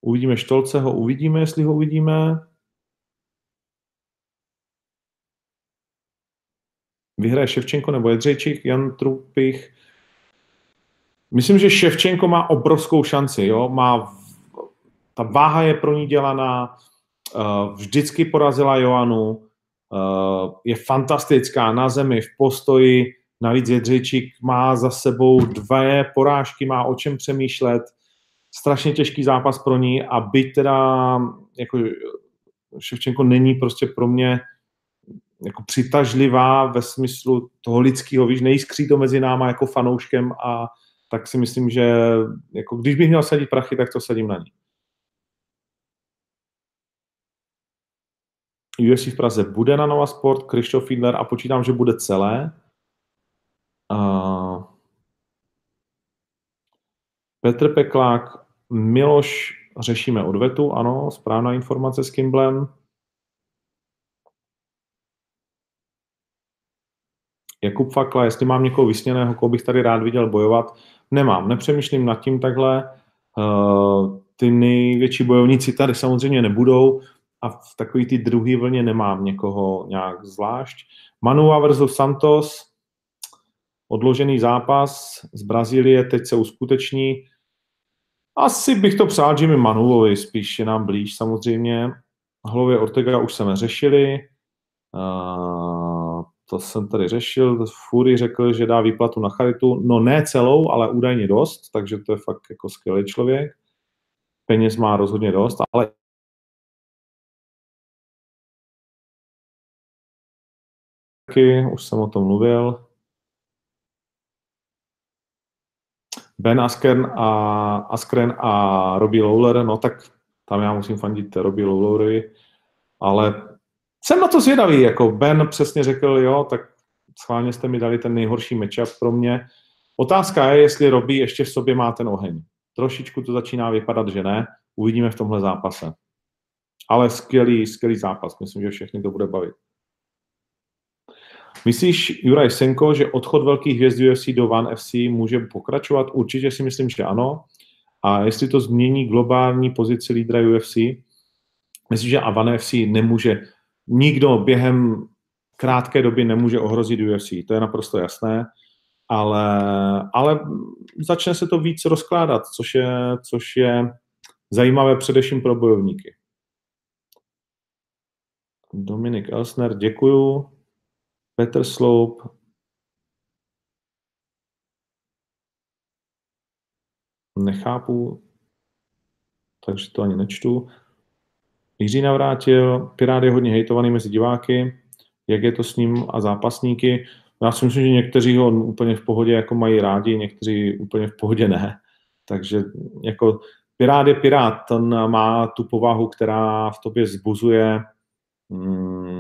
Speaker 1: Uvidíme Štolceho, uvidíme, jestli ho uvidíme. Vyhraje Ševčenko nebo Jedřejčík, Jan Trupich. Myslím, že Ševčenko má obrovskou šanci. Jo? Má, ta váha je pro ní dělaná, eh, vždycky porazila Joanu, eh, je fantastická na zemi, v postoji, Navíc Jedřičík má za sebou dvě porážky, má o čem přemýšlet. Strašně těžký zápas pro ní a byť teda jako Ševčenko není prostě pro mě jako přitažlivá ve smyslu toho lidského, víš, nejskří to mezi náma jako fanouškem a tak si myslím, že jako když bych měl sadit prachy, tak to sadím na ní. UFC v Praze bude na Nova Sport, Krištof Fiedler a počítám, že bude celé. Uh, Petr Peklák, Miloš, řešíme odvetu, ano, správná informace s Kimblem. Jakub Fakla, jestli mám někoho vysněného, koho bych tady rád viděl bojovat, nemám, nepřemýšlím nad tím takhle. Uh, ty největší bojovníci tady samozřejmě nebudou a v takový ty druhý vlně nemám někoho nějak zvlášť. Manua versus Santos, odložený zápas z Brazílie teď se uskuteční. Asi bych to přál Jimmy Manuovi, spíš je nám blíž samozřejmě. Hlově Ortega už jsme řešili. Uh, to jsem tady řešil. Fury řekl, že dá výplatu na charitu. No ne celou, ale údajně dost, takže to je fakt jako skvělý člověk. Peněz má rozhodně dost, ale už jsem o tom mluvil. Ben Askren a, Askren a Robbie Lawler, no tak tam já musím fandit Robbie Lawlerovi, ale jsem na to zvědavý, jako Ben přesně řekl, jo, tak schválně jste mi dali ten nejhorší matchup pro mě. Otázka je, jestli Robbie ještě v sobě má ten oheň. Trošičku to začíná vypadat, že ne. Uvidíme v tomhle zápase. Ale skvělý, skvělý zápas. Myslím, že všechny to bude bavit. Myslíš, Juraj Senko, že odchod velkých hvězd UFC do One FC může pokračovat? Určitě si myslím, že ano. A jestli to změní globální pozici lídra UFC, myslím, že a One FC nemůže, nikdo během krátké doby nemůže ohrozit UFC, to je naprosto jasné, ale, ale začne se to víc rozkládat, což je, což je zajímavé především pro bojovníky. Dominik Elsner, děkuju. Petr Sloup, nechápu, takže to ani nečtu. Jiří Navrátil, Pirát je hodně hejtovaný mezi diváky, jak je to s ním a zápasníky. Já si myslím, že někteří ho úplně v pohodě jako mají rádi, někteří úplně v pohodě ne. Takže jako Pirát je Pirát, ten má tu povahu, která v tobě zbuzuje hmm,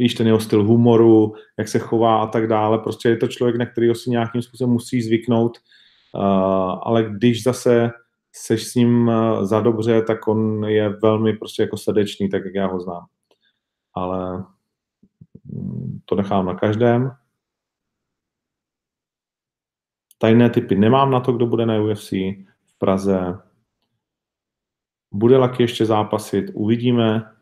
Speaker 1: víš, ten jeho styl humoru, jak se chová a tak dále. Prostě je to člověk, na kterého si nějakým způsobem musí zvyknout, ale když zase seš s ním za dobře, tak on je velmi prostě jako srdečný, tak jak já ho znám. Ale to nechám na každém. Tajné typy nemám na to, kdo bude na UFC v Praze. Bude Laky ještě zápasit, uvidíme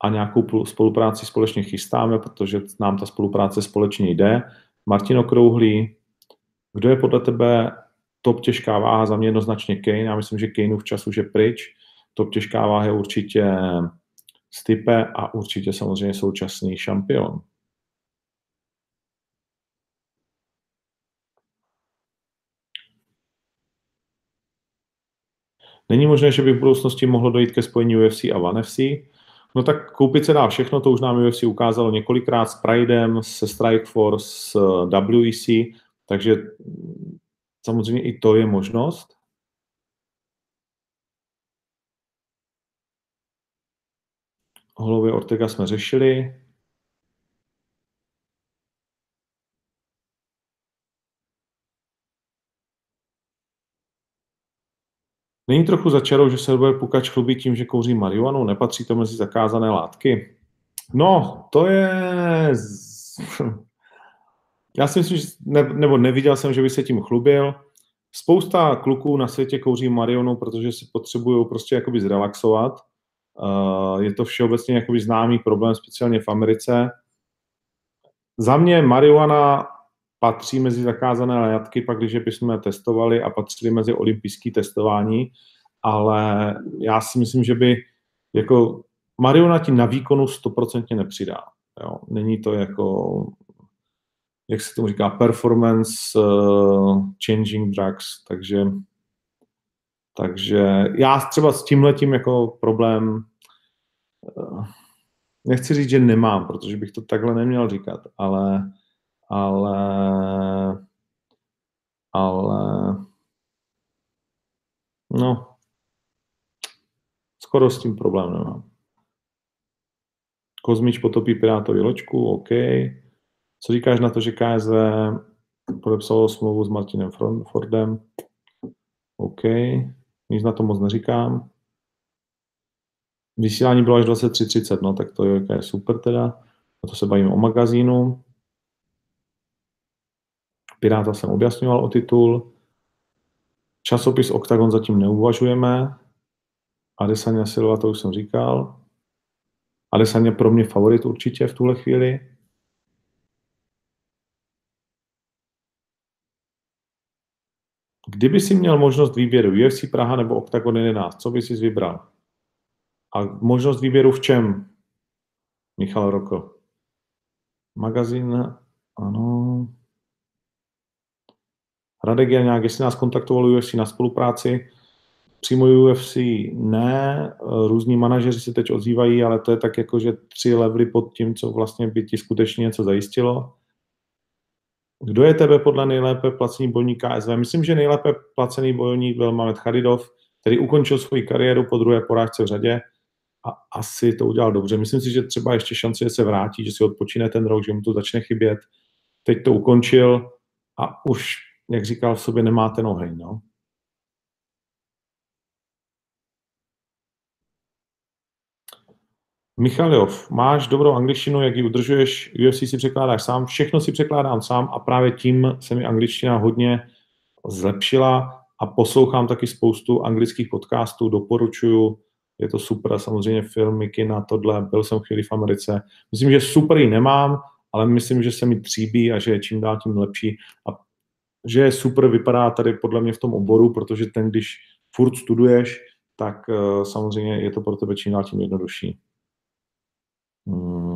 Speaker 1: a nějakou spolupráci společně chystáme, protože nám ta spolupráce společně jde. Martin Okrouhlý, kdo je podle tebe top těžká váha? Za mě jednoznačně Kane. Já myslím, že Kaneův čas už je pryč. Top těžká váha je určitě Stipe a určitě samozřejmě současný šampion. Není možné, že by v budoucnosti mohlo dojít ke spojení UFC a ONE FC. No tak koupit se dá všechno, to už nám UFC ukázalo několikrát s Pridem, se Strikeforce, s eh, WEC, takže samozřejmě i to je možnost. Holově Ortega jsme řešili. Není trochu začarou, že se bude Pukač chlubí tím, že kouří marihuanu? Nepatří to mezi zakázané látky? No, to je... Já si myslím, že ne, nebo neviděl jsem, že by se tím chlubil. Spousta kluků na světě kouří marionu, protože si potřebují prostě jakoby zrelaxovat. Uh, je to všeobecně jakoby známý problém, speciálně v Americe. Za mě marihuana patří mezi zakázané látky, pak když bychom testovali a patřili mezi olympijské testování, ale já si myslím, že by jako marihuana ti na výkonu stoprocentně nepřidá. Jo. Není to jako, jak se tomu říká, performance uh, changing drugs, takže takže já třeba s tím letím jako problém uh, nechci říct, že nemám, protože bych to takhle neměl říkat, ale ale, ale no, skoro s tím problém nemám. Kozmič potopí Pirátovi loďku, OK. Co říkáš na to, že KSV podepsalo smlouvu s Martinem Fordem? OK. Nic na to moc neříkám. Vysílání bylo až 23.30, no tak to je, je super teda. A to se bavíme o magazínu. Piráta jsem objasňoval o titul. Časopis Octagon zatím neuvažujeme. Adesanya Silva, to už jsem říkal. Adesanya pro mě favorit určitě v tuhle chvíli. Kdyby si měl možnost výběru UFC Praha nebo Octagon 11, co by si vybral? A možnost výběru v čem? Michal Roko. Magazín, ano. Radek nějak, jestli nás kontaktoval UFC na spolupráci, přímo UFC ne, různí manažeři se teď ozývají, ale to je tak jako, že tři levely pod tím, co vlastně by ti skutečně něco zajistilo. Kdo je tebe podle nejlépe placený bojovník KSV? Myslím, že nejlépe placený bojovník byl Mamet Charidov, který ukončil svoji kariéru po druhé porážce v řadě a asi to udělal dobře. Myslím si, že třeba ještě šance, že se vrátí, že si odpočine ten rok, že mu to začne chybět. Teď to ukončil a už, jak říkal, v sobě nemá ten oheň. No. Michaljov, máš dobrou angličtinu, jak ji udržuješ, UFC si překládáš sám, všechno si překládám sám a právě tím se mi angličtina hodně zlepšila a poslouchám taky spoustu anglických podcastů, doporučuju, je to super, samozřejmě filmy, na tohle, byl jsem chvíli v Americe. Myslím, že super ji nemám, ale myslím, že se mi tříbí a že je čím dál tím lepší a že je super, vypadá tady podle mě v tom oboru, protože ten, když furt studuješ, tak uh, samozřejmě je to pro tebe čím dál tím jednodušší. Hmm.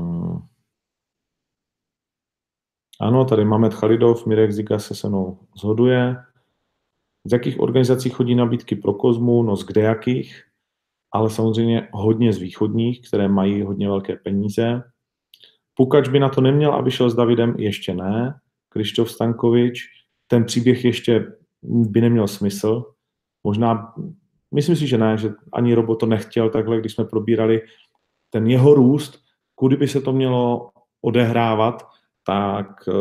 Speaker 1: Ano, tady máme Chalidov, Mirek Ziga se se mnou zhoduje. Z jakých organizací chodí nabídky pro Kozmu? No z kde jakých? Ale samozřejmě hodně z východních, které mají hodně velké peníze. Pukač by na to neměl, aby šel s Davidem, ještě ne. Krištof Stankovič, ten příběh ještě by neměl smysl. Možná, myslím si, že ne, že ani Robo to nechtěl takhle, když jsme probírali ten jeho růst, kudy by se to mělo odehrávat, tak eh,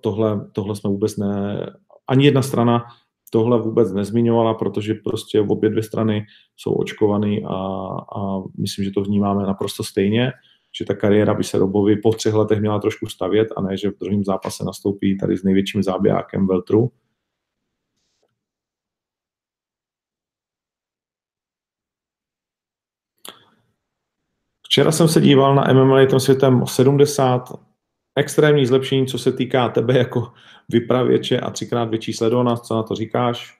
Speaker 1: tohle, tohle jsme vůbec ne, ani jedna strana tohle vůbec nezmiňovala, protože prostě obě dvě strany jsou očkované a, a myslím, že to vnímáme naprosto stejně, že ta kariéra by se Robovi po třech letech měla trošku stavět a ne, že v druhém zápase nastoupí tady s největším zábějákem Veltru. Včera jsem se díval na MMA tom světem 70, extrémní zlepšení, co se týká tebe jako vypravěče a třikrát větší sledovanost, co na to říkáš?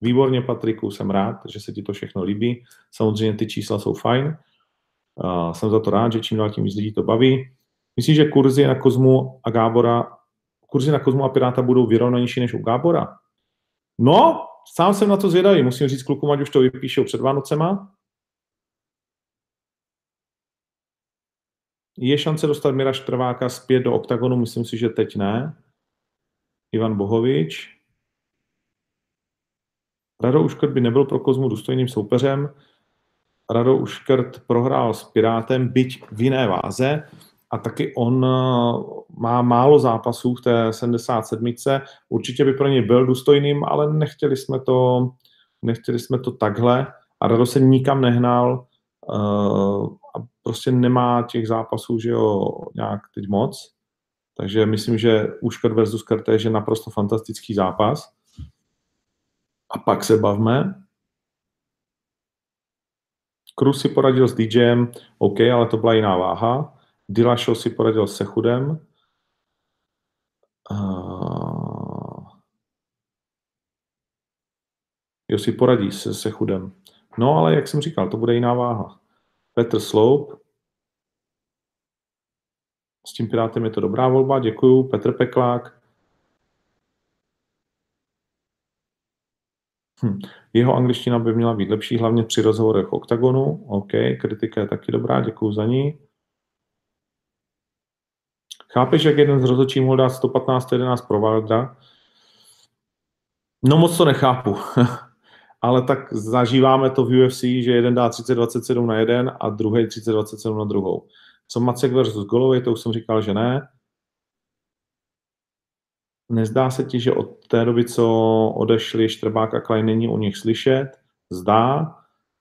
Speaker 1: Výborně, Patriku, jsem rád, že se ti to všechno líbí. Samozřejmě ty čísla jsou fajn. Uh, jsem za to rád, že čím dál tím víc lidí to baví. Myslíš, že kurzy na Kozmu a Gábora, kurzy na Kozmu a Piráta budou vyrovnanější než u Gábora? No, sám jsem na to zvědavý. Musím říct klukům, ať už to vypíšou před Vánocema, Je šance dostat Mira Štrváka zpět do oktagonu? Myslím si, že teď ne. Ivan Bohovič. Rado Uškrt by nebyl pro Kozmu důstojným soupeřem. Rado Uškrt prohrál s Pirátem, byť v jiné váze a taky on eh, má málo zápasů v té 77. Určitě by pro něj byl důstojným, ale nechtěli jsme to, nechtěli jsme to takhle a Rado se nikam nehnal uh, a prostě nemá těch zápasů, že jo, nějak teď moc. Takže myslím, že Uškrt versus Krt je naprosto fantastický zápas. A pak se bavme. Cruz si poradil s DJem, OK, ale to byla jiná váha. Dillashaw si poradil s Sechudem. Uh... Jo, si poradí se Sechudem. No, ale jak jsem říkal, to bude jiná váha. Petr Sloup. S tím Pirátem je to dobrá volba, děkuju. Petr Peklák. Hm. Jeho angličtina by měla být lepší, hlavně při rozhovorech OKTAGONu. OK, kritika je taky dobrá, děkuju za ní. Chápeš, jak jeden z rozhodčí mohl dát 115-11 pro Wildera? No moc to nechápu. ale tak zažíváme to v UFC, že jeden dá 30-27 na jeden a druhý 30-27 na druhou. Co Macek versus Golovej, to už jsem říkal, že ne. Nezdá se ti, že od té doby, co odešli Štrbák a Klein, není o nich slyšet? Zdá.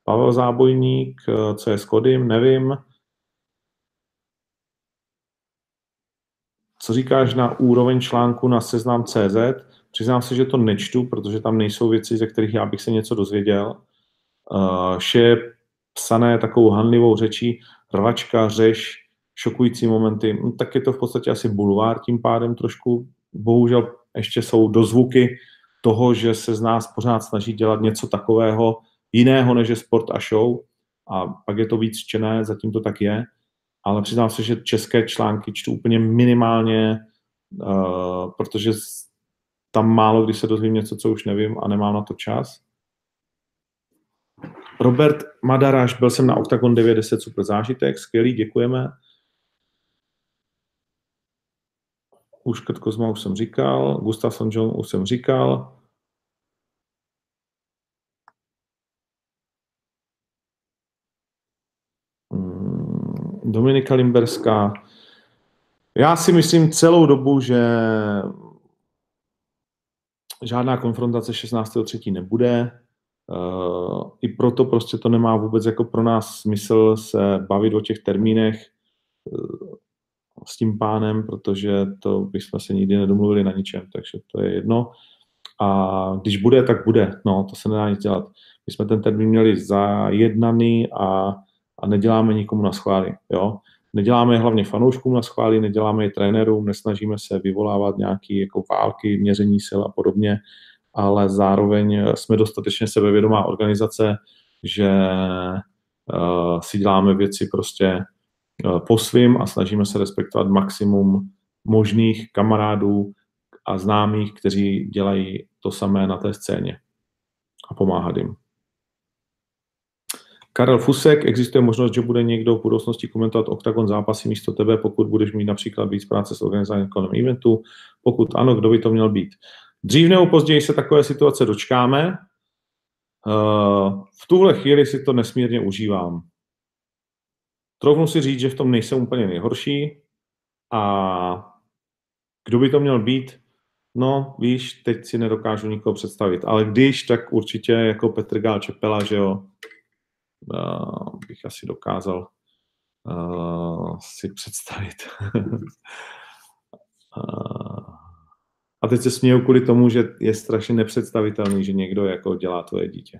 Speaker 1: Pavel Zábojník, co je s Kodym, nevím. Co říkáš na úroveň článku na seznam CZ? Přiznám se, že to nečtu, protože tam nejsou věci, ze kterých já bych se něco dozvěděl. Uh, vše je psané takovou hanlivou řečí, rvačka, řeš, šokující momenty, no, tak je to v podstatě asi bulvár tím pádem trošku. Bohužel ještě jsou dozvuky toho, že se z nás pořád snaží dělat něco takového jiného než je sport a show a pak je to víc čtené, zatím to tak je, ale přiznám se, že české články čtu úplně minimálně, uh, protože tam málo kdy se dozvím něco, co už nevím a nemám na to čas. Robert Madaráš, byl jsem na Octagon 910, super zážitek, skvělý, děkujeme. Už Kurt Kozma už jsem říkal, Gustav John už jsem říkal. Hmm, Dominika Limberská. Já si myslím celou dobu, že žádná konfrontace 16.3. nebude. Uh, I proto prostě to nemá vůbec jako pro nás smysl se bavit o těch termínech uh, s tím pánem, protože to bychom se nikdy nedomluvili na ničem, takže to je jedno. A když bude, tak bude. No, to se nedá nic dělat. My jsme ten termín měli zajednaný a, a neděláme nikomu na schvály. Jo? Neděláme hlavně fanouškům na schvály, neděláme je trenérům, nesnažíme se vyvolávat nějaké jako války, měření sil a podobně, ale zároveň jsme dostatečně sebevědomá organizace, že uh, si děláme věci prostě po svým a snažíme se respektovat maximum možných kamarádů a známých, kteří dělají to samé na té scéně a pomáhat jim. Karel Fusek, existuje možnost, že bude někdo v budoucnosti komentovat OKTAGON zápasy místo tebe, pokud budeš mít například víc práce s organizováním kolem eventu. Pokud ano, kdo by to měl být? Dřív nebo později se takové situace dočkáme. Eh, v tuhle chvíli si to nesmírně užívám. Troufnu si říct, že v tom nejsem úplně nejhorší a kdo by to měl být? No, víš, teď si nedokážu nikoho představit, ale když, tak určitě jako Petr Gál Čepela, že jo, bych asi dokázal uh, si představit. a teď se směju kvůli tomu, že je strašně nepředstavitelný, že někdo jako dělá tvoje dítě.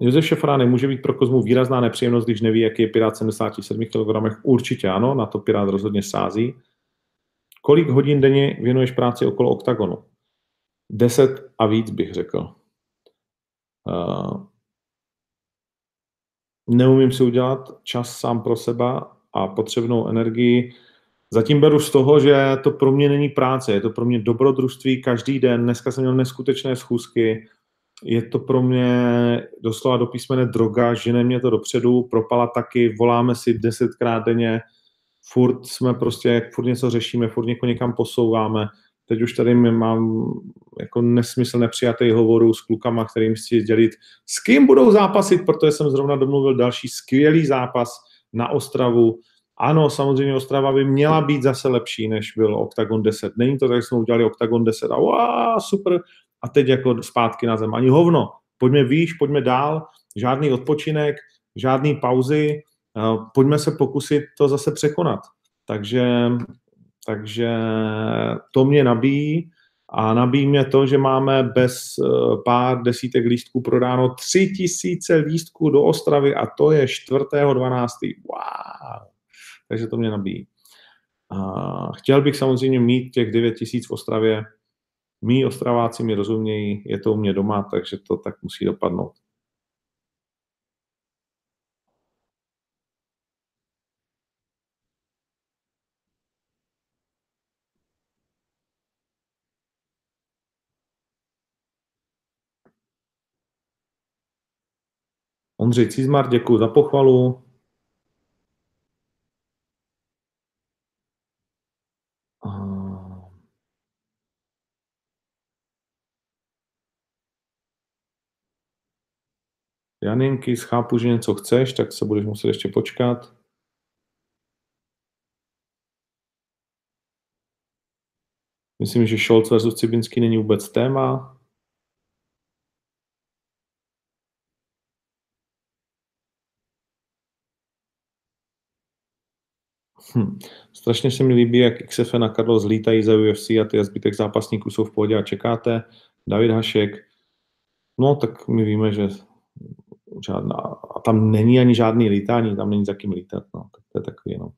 Speaker 1: Josef Šefránek může být pro Kozmu výrazná nepříjemnost, když neví, jaký je Pirát 77 kg. Určitě ano, na to Pirát rozhodně sází. Kolik hodin denně věnuješ práci okolo oktagonu? Deset a víc bych řekl. Uh, neumím si udělat čas sám pro seba a potřebnou energii. Zatím beru z toho, že to pro mě není práce, je to pro mě dobrodružství každý den. Dneska jsem měl neskutečné schůzky, je to pro mě doslova do písmene droga, žene mě to dopředu, propala taky, voláme si desetkrát denně, furt jsme prostě, furt něco řešíme, furt někoho někam posouváme. Teď už tady mám jako nesmysl nepřijatý hovorů s klukama, kterým chci dělit, s kým budou zápasit, protože jsem zrovna domluvil další skvělý zápas na Ostravu. Ano, samozřejmě Ostrava by měla být zase lepší, než byl Octagon 10. Není to tak, jsme udělali Octagon 10 a wow, super, a teď jako zpátky na zem. Ani hovno. Pojďme výš, pojďme dál, žádný odpočinek, žádný pauzy, pojďme se pokusit to zase překonat. Takže, takže to mě nabíjí a nabíjí mě to, že máme bez e, pár desítek lístků prodáno tři tisíce lístků do Ostravy a to je 4.12. Wow! Takže to mě nabíjí. Chtěl bych samozřejmě mít těch 9 tisíc v Ostravě, Mí ostraváci mi rozumějí, je to u mě doma, takže to tak musí dopadnout. Ondřej Cizmar, děkuji za pochvalu. Janinky, schápu, že něco chceš, tak se budeš muset ještě počkat. Myslím, že Scholz versus Cibinský není vůbec téma. Hm. Strašně se mi líbí, jak XFN a Karlo zlítají za UFC a ty a zbytek zápasníků jsou v pohodě a čekáte. David Hašek, no tak my víme, že žádná, a tam není ani žádný lítání, tam není za kým lítat, no, tak to je takový, no.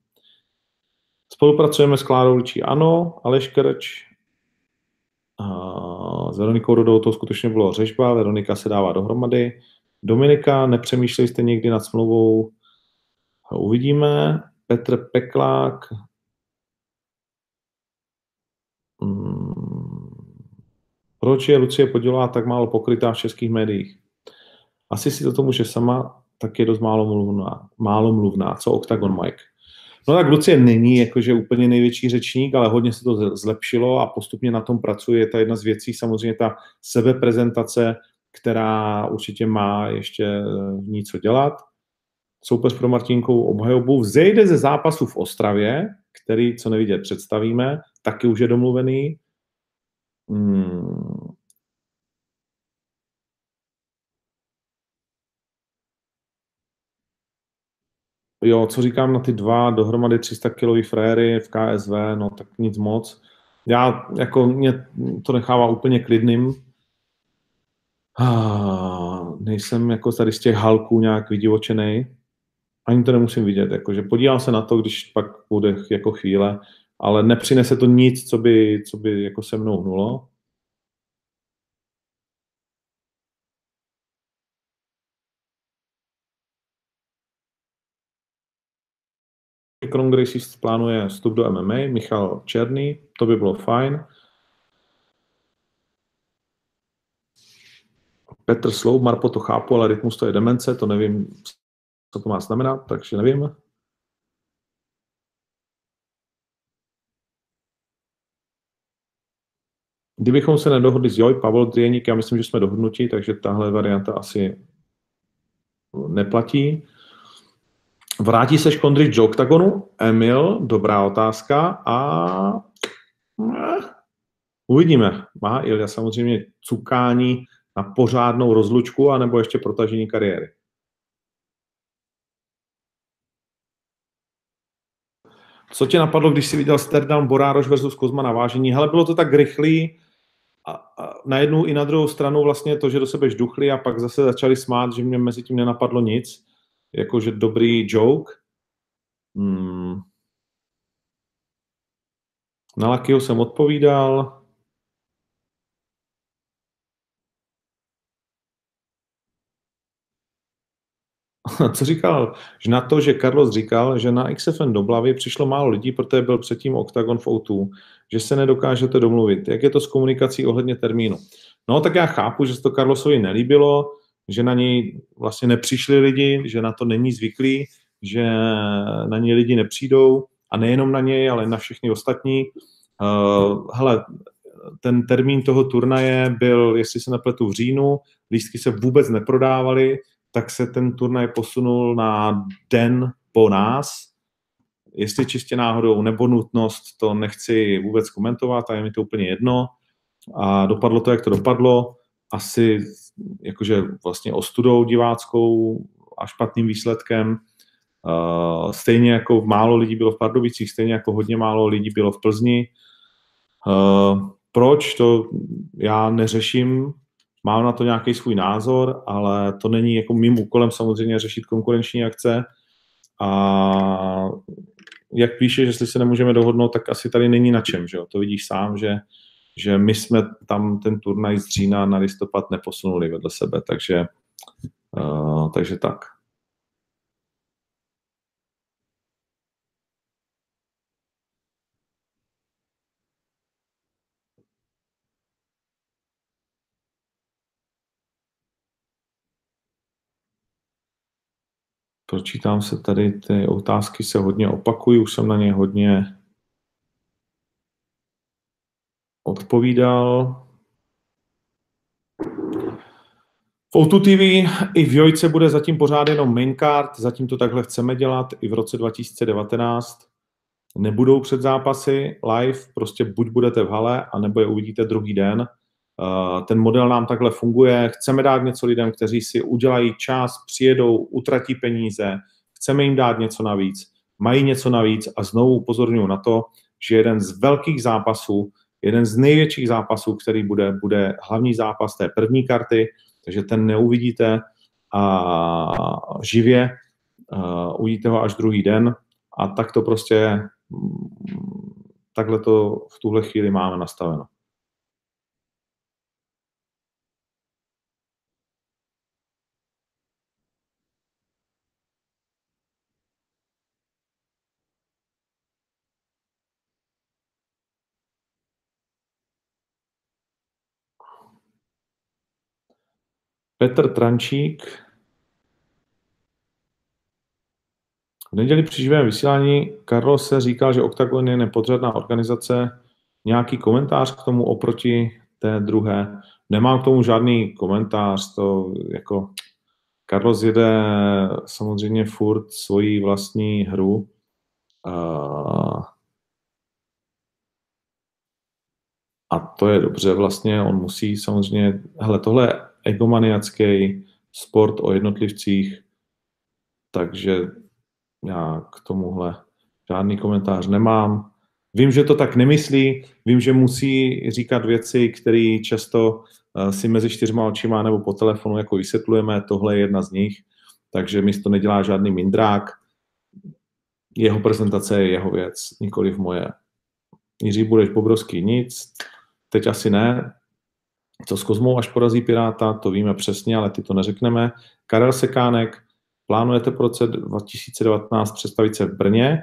Speaker 1: Spolupracujeme s Klárou Ličí, ano, Aleš Krč, a s Veronikou Rodou to skutečně bylo řežba, Veronika se dává dohromady. Dominika, nepřemýšleli jste někdy nad smlouvou, uvidíme. Petr Peklák, hmm. proč je Lucie Podílová tak málo pokrytá v českých médiích? Asi si to může sama, tak je dost málo mluvná. Málo mluvná. Co Octagon Mike? No tak Lucie není jakože úplně největší řečník, ale hodně se to zlepšilo a postupně na tom pracuje. Je ta jedna z věcí, samozřejmě ta sebeprezentace, která určitě má ještě v ní co dělat. Soupeř pro Martinkou obhajobu vzejde ze zápasu v Ostravě, který, co nevidět, představíme, taky už je domluvený. Hmm, jo, co říkám na ty dva dohromady 300 kilový fréry v KSV, no tak nic moc. Já, jako, mě to nechává úplně klidným. Ah, nejsem jako tady z těch halků nějak vydivočený. Ani to nemusím vidět, jakože podívám se na to, když pak bude jako chvíle, ale nepřinese to nic, co by, co by jako se mnou hnulo. Kron Gracie plánuje vstup do MMA, Michal Černý, to by bylo fajn. Petr Sloup, Marpo to chápu, ale rytmus to je demence, to nevím, co to má znamenat, takže nevím. Kdybychom se nedohodli s Joj, Pavel Drieník, já myslím, že jsme dohodnutí, takže tahle varianta asi neplatí. Vrátí se Škondrič do oktagonu? Emil, dobrá otázka. A eh, uvidíme. Má Ilja samozřejmě cukání na pořádnou rozlučku anebo ještě protažení kariéry. Co tě napadlo, když jsi viděl Sterdam, Borároš versus Kozma na vážení? Hele, bylo to tak rychlý a, a na jednu i na druhou stranu vlastně to, že do sebe žduchli a pak zase začali smát, že mě mezi tím nenapadlo nic jakože dobrý joke. Hmm. Na Lakyho jsem odpovídal. Co říkal? Že na to, že Carlos říkal, že na XFN do Blavy přišlo málo lidí, protože byl předtím Octagon v O2, že se nedokážete domluvit. Jak je to s komunikací ohledně termínu? No, tak já chápu, že se to Carlosovi nelíbilo, že na něj vlastně nepřišli lidi, že na to není zvyklý, že na něj lidi nepřijdou a nejenom na něj, ale na všechny ostatní. Uh, hele, ten termín toho turnaje byl, jestli se nepletu, v říjnu, lístky se vůbec neprodávaly, tak se ten turnaj posunul na den po nás. Jestli čistě náhodou nebo nutnost, to nechci vůbec komentovat a je mi to úplně jedno. A dopadlo to, jak to dopadlo. Asi jakože vlastně ostudou diváckou a špatným výsledkem. Uh, stejně jako málo lidí bylo v Pardubicích, stejně jako hodně málo lidí bylo v Plzni. Uh, proč, to já neřeším, mám na to nějaký svůj názor, ale to není jako mým úkolem samozřejmě řešit konkurenční akce. A jak píše, že jestli se nemůžeme dohodnout, tak asi tady není na čem, že jo? To vidíš sám, že že my jsme tam ten turnaj z října na listopad neposunuli vedle sebe, takže, uh, takže tak. Pročítám se tady, ty otázky se hodně opakují, už jsem na ně hodně odpovídal. V O2 TV i v Jojce bude zatím pořád jenom main card, zatím to takhle chceme dělat i v roce 2019. Nebudou před zápasy live, prostě buď budete v hale, anebo je uvidíte druhý den. Eh, ten model nám takhle funguje, chceme dát něco lidem, kteří si udělají čas, přijedou, utratí peníze, chceme jim dát něco navíc, mají něco navíc a znovu upozorňuji na to, že jeden z velkých zápasů, jeden z největších zápasů, který bude, bude hlavní zápas té první karty, takže ten neuvidíte a živě, uh, uvidíte ho až druhý den a tak to prostě, mm, takhle to v tuhle chvíli máme nastaveno. Petr Trančík. V neděli při živém vysílání Karlo se říkal, že Octagon je nepodřadná organizace. Nějaký komentář k tomu oproti té druhé? Nemám k tomu žádný komentář, to jako Carlos jede samozřejmě furt svoji vlastní hru. A to je dobře vlastně, on musí samozřejmě, hele, tohle egomaniacký sport o jednotlivcích, takže já k tomuhle žádný komentář nemám. Vím, že to tak nemyslí, vím, že musí říkat věci, které často eh, si mezi čtyřma očima nebo po telefonu jako vysvětlujeme, tohle je jedna z nich, takže mi to nedělá žádný mindrák. Jeho prezentace je jeho věc, nikoli v moje. Jiří budeš Bobrovský nic, teď asi ne, co s Kozmou, až porazí Piráta, to víme přesně, ale ty to neřekneme. Karel Sekánek, plánujete pro roce 2019 představit se v Brně?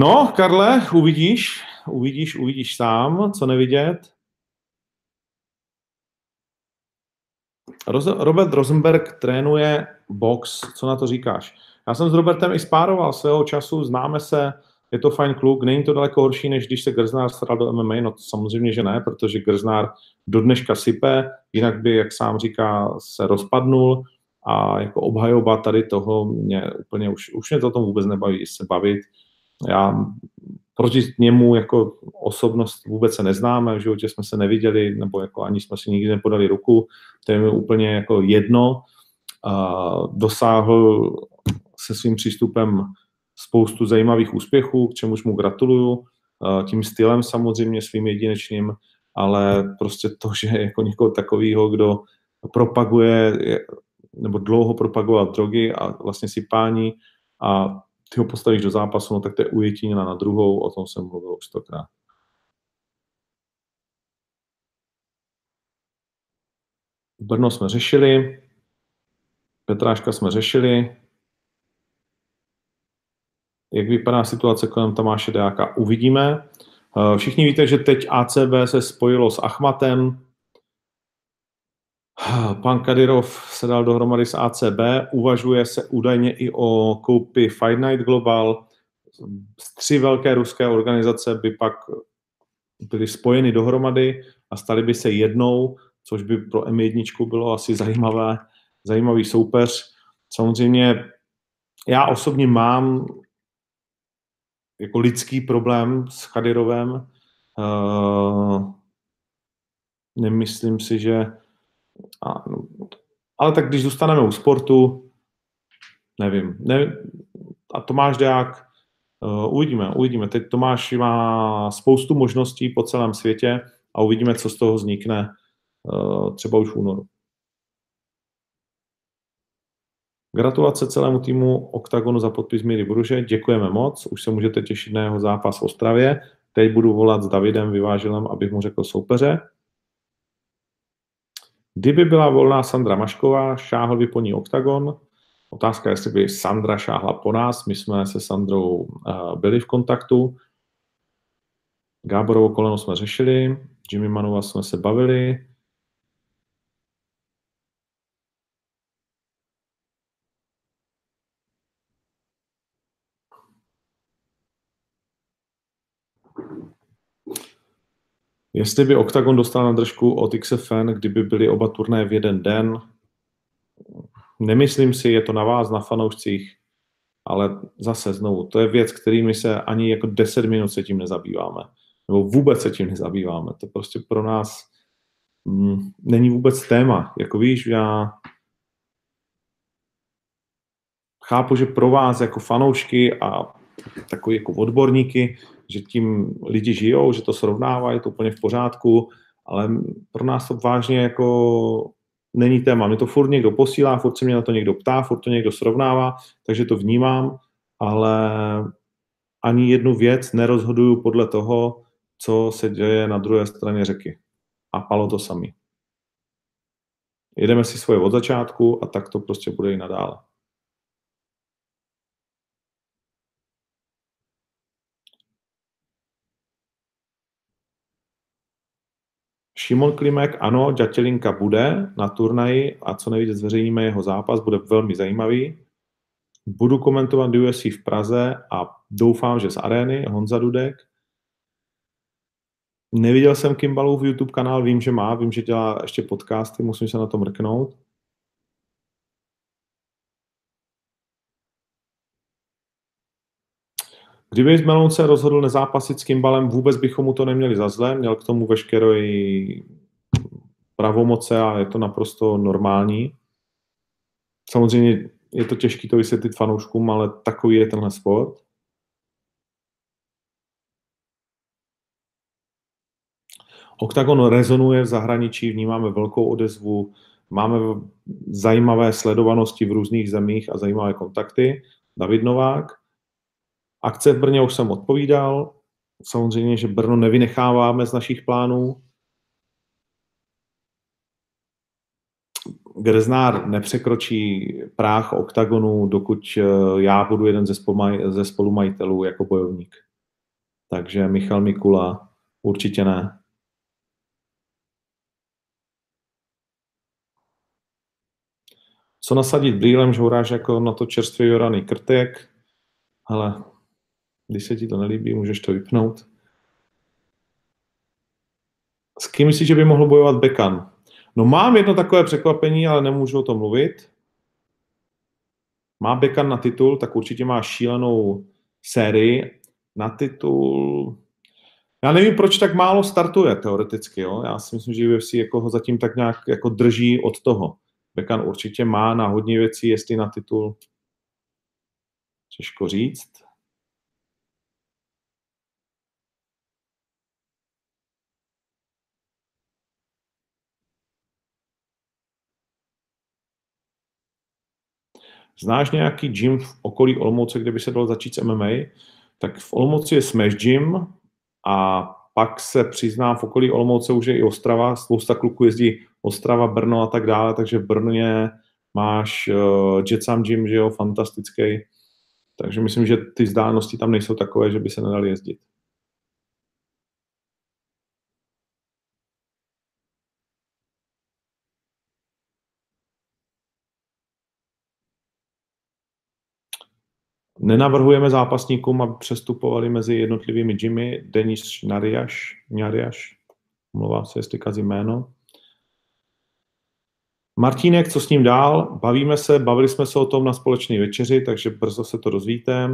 Speaker 1: No, Karle, uvidíš, uvidíš, uvidíš sám, co nevidět. Robert Rosenberg trénuje box, co na to říkáš? Já jsem s Robertem i spároval svého času, známe se, je to fajn kluk, není to daleko horší, než když se Grznár staral do MMA, no samozřejmě, že ne, protože Grznár do dneška sype, jinak by, jak sám říká, se rozpadnul a jako obhajoba tady toho mě úplně už, už mě to tomu vůbec nebaví se bavit. Já proti němu jako osobnost vůbec se neznáme, v životě jsme se neviděli, nebo jako ani jsme si nikdy nepodali ruku, to je mi úplně jako jedno. Uh, dosáhl se svým přístupem spoustu zajímavých úspěchů, k čemuž mu gratuluju, tím stylem samozřejmě svým jedinečným, ale prostě to, že jako někoho takového, kdo propaguje, nebo dlouho propagoval drogy a vlastně si pání a ty ho postavíš do zápasu, no tak to je ujetíněna na druhou, o tom jsem mluvil už stokrát. Brno jsme řešili, Petráška jsme řešili, jak vypadá situace kolem Tamáše Deáka, uvidíme. Eh, všichni víte, že teď ACB se spojilo s Achmatem. Pan Kadyrov se dal dohromady s ACB. Uvažuje se údajně i o koupi Fight Night Global. Tři velké ruské organizace by pak byly spojeny dohromady a staly by se jednou, což by pro M1 bylo asi zajímavé, zajímavý soupeř. Samozřejmě já osobně mám jako lidský problém s Chadyrovem. Uh, nemyslím si, že... A, no, ale tak když zůstaneme u sportu, nevím. Ne, a Tomáš Deák, uh, uvidíme, uvidíme. Teď Tomáš má spoustu možností po celém světě a uvidíme, co z toho vznikne uh, třeba už v únoru. Gratulace celému týmu OKTAGONu za podpis Míry Bruže, děkujeme moc, už se můžete těšit na jeho zápas v Ostravě. Teď budu volat s Davidem Vyvážilem, abych mu řekl soupeře. Kdyby byla volná Sandra Mašková, šáhl by po ní OKTAGON. Otázka je, jestli by Sandra šáhla po nás. My jsme se Sandrou uh, byli v kontaktu. Gáborovo koleno jsme řešili, Jimmy Manova jsme se bavili, Jestli by Octagon dostal na držku od XFN, kdyby byly oba turné v jeden den, nemyslím si, je to na vás, na fanoušcích, ale zase znovu, to je věc, kterými se ani jako 10 minut se tím nezabýváme. Nebo vůbec se tím nezabýváme. To prostě pro nás mm, není vůbec téma. Jako víš, já chápu, že pro vás jako fanoušky a takový jako odborníky, že tím lidi žijou, že to srovnávají, je to úplně v pořádku, ale pro nás to vážně jako není téma. Mě to furt někdo posílá, furt se mě na to někdo ptá, furt to někdo srovnává, takže to vnímám, ale ani jednu věc nerozhoduju podle toho, co se děje na druhé straně řeky. A palo to sami. Jedeme si svoje od začátku a tak to prostě bude i nadále. Šimon Klimek, ano, Ďatelinka bude na turnaji a co nejvíc zveřejníme jeho zápas, bude velmi zajímavý. Budu komentovat UFC v Praze a doufám, že z arény, Honza Dudek. Neviděl jsem Kimbalův YouTube kanál, vím, že má, vím, že dělá ještě podcasty, musím se na to mrknout. Kdyby Melon se rozhodl nezápasit s Kimbalem, vůbec bychom mu to neměli za zlé, měl k tomu veškeré pravomoce a je to naprosto normální. Samozřejmě je to těžké to vysvětlit fanouškům, ale takový je tenhle sport. Octagon rezonuje v zahraničí, vnímáme velkou odezvu, máme zajímavé sledovanosti v různých zemích a zajímavé kontakty. David Novák. Akce v Brně už jsem odpovídal. Samozřejmě, že Brno nevynecháváme z našich plánů. Greznár nepřekročí práh oktagonu, dokud eh, já budu jeden ze, spomaj, ze spolumajitelů jako bojovník. Takže Michal Mikula určitě ne. Co nasadit brýlem, žouráš jako na to čerstvě joraný krtek, ale když se ti to nelíbí, můžeš to vypnout. S kým myslíš, že by mohl bojovat Bekan? No mám jedno takové překvapení, ale nemůžu o tom mluvit. Má Bekan na titul, tak určitě má šílenou sérii. Na titul... Já nevím, proč tak málo startuje teoreticky. Jo? Já si myslím, že UFC jako ho zatím tak nějak jako drží od toho. Bekan určitě má na hodně věcí, jestli na titul těžko říct. Znáš nějaký gym v okolí Olomouce, kde by se dalo začít s MMA? Tak v Olomouci je Smash Gym a pak se přiznám, v okolí Olomouce už je i Ostrava, spousta kluků jezdí Ostrava, Brno a tak dále, takže v Brně máš uh, Jetsam Gym, že jo, fantastický. Takže myslím, že ty vzdálenosti tam nejsou takové, že by se nedali jezdit. Nenavrhujeme zápasníkům, aby přestupovali mezi jednotlivými gymy. Denis Nariaš, Nariaš, mluvám se, jestli kazí jméno. Martínek, co s ním dál? Bavíme se, bavili jsme se o tom na společné večeři, takže brzo se to dozvíte.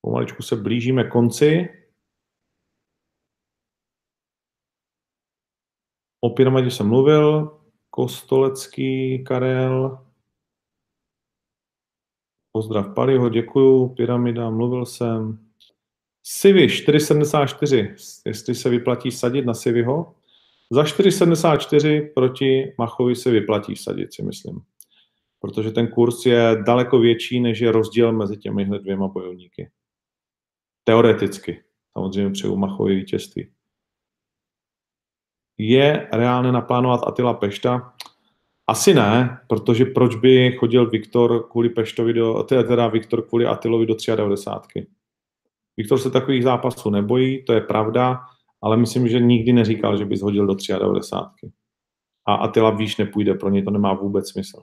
Speaker 1: Pomaličku se blížíme konci. O pyramidě jsem mluvil, Kostolecký Karel. Pozdrav Paliho, děkuju. Pyramida, mluvil jsem. Sivy 4,74, jestli se vyplatí sadit na Sivyho. Za 4,74 proti Machovi se vyplatí sadit, si myslím. Protože ten kurz je daleko větší, než je rozdíl mezi těmi dvěma bojovníky. Teoreticky. Samozřejmě přeju Machovi vítězství je reálné naplánovat Atila Pešta? Asi ne, protože proč by chodil Viktor kvůli Peštovi do, teda, teda Viktor kvůli Atilovi do 93. Viktor se takových zápasů nebojí, to je pravda, ale myslím, že nikdy neříkal, že by zhodil do 93. A Atila výš nepůjde, pro něj to nemá vůbec smysl.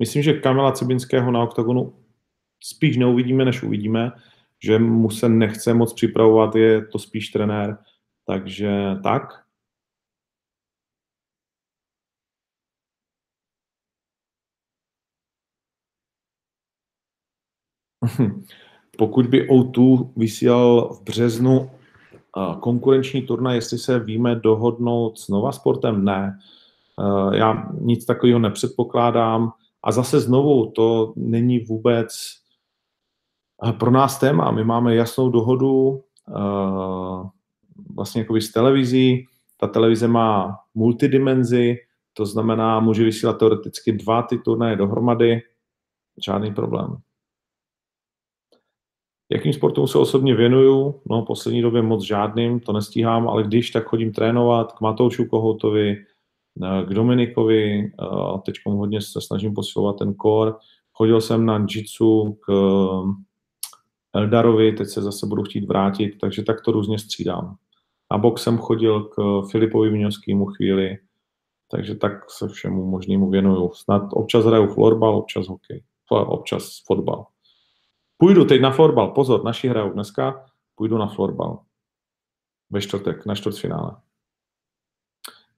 Speaker 1: Myslím, že Kamila Cibinského na oktagonu spíš neuvidíme, než uvidíme, že mu se nechce moc připravovat, je to spíš trenér, takže tak. Pokud by O2 vysílal v březnu konkurenční turnaj, jestli se víme dohodnout s Nova Sportem, ne. Já nic takového nepředpokládám. A zase znovu, to není vůbec pro nás téma. My máme jasnou dohodu vlastně jako s televizí. Ta televize má multidimenzi, to znamená, může vysílat teoreticky dva ty turnaje dohromady. Žádný problém. Jakým sportům se osobně věnuju? No, poslední době moc žádným, to nestíhám, ale když, tak chodím trénovat k Matoušu Kohoutovi, eh, k Dominikovi, a teď hodně se snažím posilovat ten core. Chodil jsem na jitsu k eh, Eldarovi, teď se zase budu chtít vrátit, takže tak to různě střídám. Na box jsem chodil k Filipovi Vňovskému chvíli, takže tak se všemu možnému věnuju. Snad občas hraju florbal, občas hokej, občas fotbal. Půjdu teď na florbal, pozor, naši hrajou dneska, půjdu na florbal. Ve čtvrtek, na čtvrtfinále.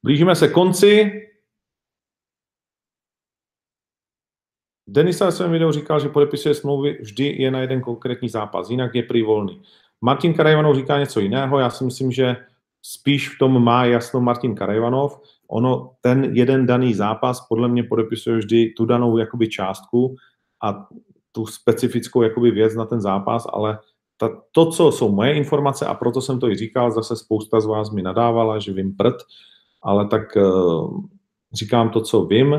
Speaker 1: Blížíme se konci. Denis ve svém videu říkal, že podepisuje smlouvy vždy je na jeden konkrétní zápas, jinak je prý volný. Martin Karajvanov říká něco jiného, já si myslím, že spíš v tom má jasno Martin Karajvanov. Ono, ten jeden daný zápas podle mě podepisuje vždy tu danou jakoby částku a tu specifickou jakoby věc na ten zápas, ale ta, to, co jsou moje informace, a proto jsem to i říkal, zase spousta z vás mi nadávala, že vím prd, ale tak uh, říkám to, co vím,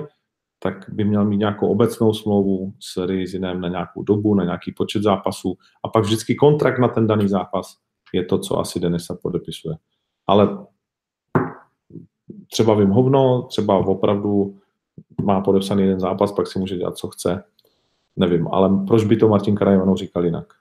Speaker 1: tak by měl mít nějakou obecnou smlouvu s Rizinem na nějakou dobu, na nějaký počet zápasů a pak vždycky kontrakt na ten daný zápas je to, co asi Denisa podepisuje. Ale třeba vím hovno, třeba opravdu má podepsaný jeden zápas, pak si může dělat, co chce. Nevím, ale proč by to Martin Karajvanov říkal jinak?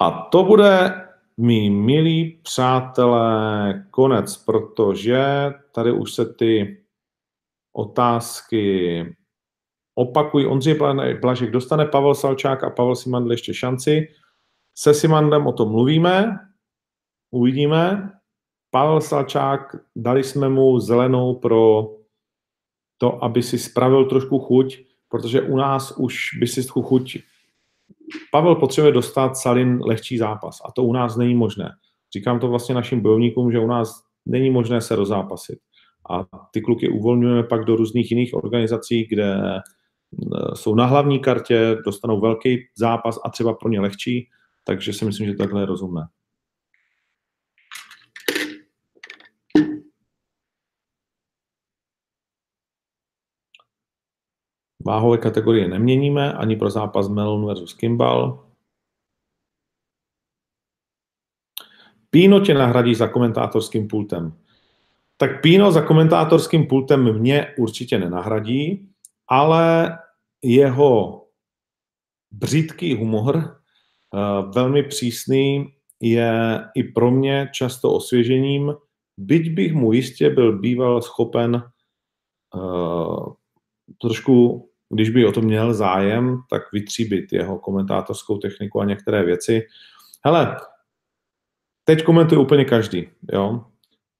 Speaker 1: A to bude, mý milí přátelé, konec, protože tady už se ty otázky opakují. Ondřej Blažek dostane Pavel Salčák a Pavel Simandl ještě šanci. Se Simandlem o tom mluvíme, uvidíme. Pavel Salčák, dali jsme mu zelenou pro to, aby si spravil trošku chuť, protože u nás už by si tu chuť Pavel potřebuje dostat Salin lehčí zápas a to u nás není možné. Říkám to vlastně našim bojovníkům, že u nás není možné se rozápasit. A ty kluky uvolňujeme pak do různých jiných organizací, kde e, jsou na hlavní kartě, dostanou velký zápas a třeba pro ně lehčí, takže si myslím, že takhle je rozumné. Váhové kategorie neměníme ani pro zápas Melon versus Kimball. Píno tě nahradí za komentátorským pultem. Tak Píno za komentátorským pultem mě určitě nenahradí, ale jeho břídký humor, eh, velmi přísný, je i pro mě často osvěžením, byť bych mu jistě byl býval schopen uh, trošku když by o to měl zájem, tak vytříbit jeho komentátorskou techniku a některé věci. Hele, teď komentuje úplně každý, jo.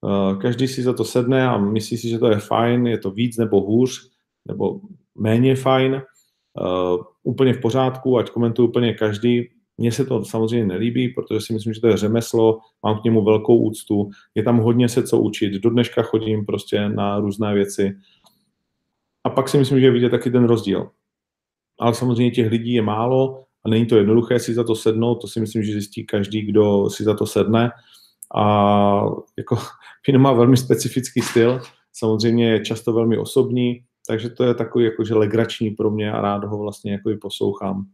Speaker 1: Eh, každý si za to sedne a myslí si, že to je fajn, je to víc nebo hůř, nebo méně fajn, uh, úplně v pořádku, ať komentuje úplně každý. Mně se to samozřejmě nelíbí, protože si myslím, že to je řemeslo, mám k němu velkou úctu, je tam hodně se co učit. Do dneška chodím prostě na různé věci a pak si myslím, že je vidět taky ten rozdíl. Ale samozřejmě těch lidí je málo a není to jednoduché si za to sednout, to si myslím, že zjistí každý, kdo si za to sedne. A jako Pino má velmi specifický styl, samozřejmě je často velmi osobní, takže to je takový jakože legrační pro mě a rád ho vlastně jako i poslouchám.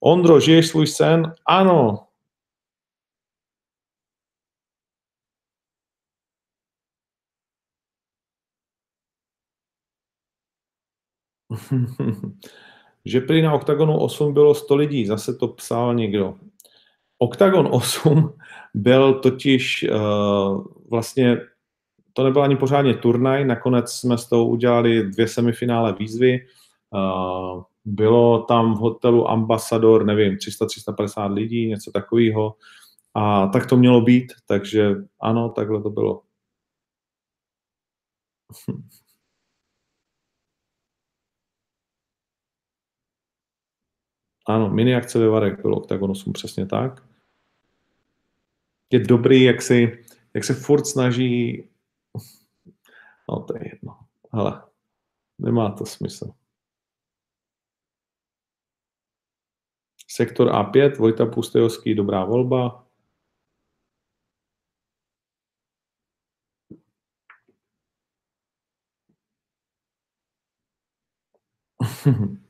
Speaker 1: Ondro, žiješ svůj sen? Ano, že prý na OKTAGONu 8 bylo 100 lidí, zase to psal někdo. OKTAGON 8 byl totiž uh, vlastně to nebyl ani pořádně turnaj, nakonec jsme s tou udělali dvě semifinále výzvy. Uh, bylo tam v hotelu Ambassador, nevím, 300-350 lidí, něco takového. A tak to mělo být, takže ano, takhle to bylo. Ano, mini akce ve Varek bylo Octagon 8, přesně tak. Je dobrý, jak, si, jak se furt snaží... No, to je jedno. Hele, nemá to smysl. Sektor A5, Vojta Pustejovský, dobrá volba.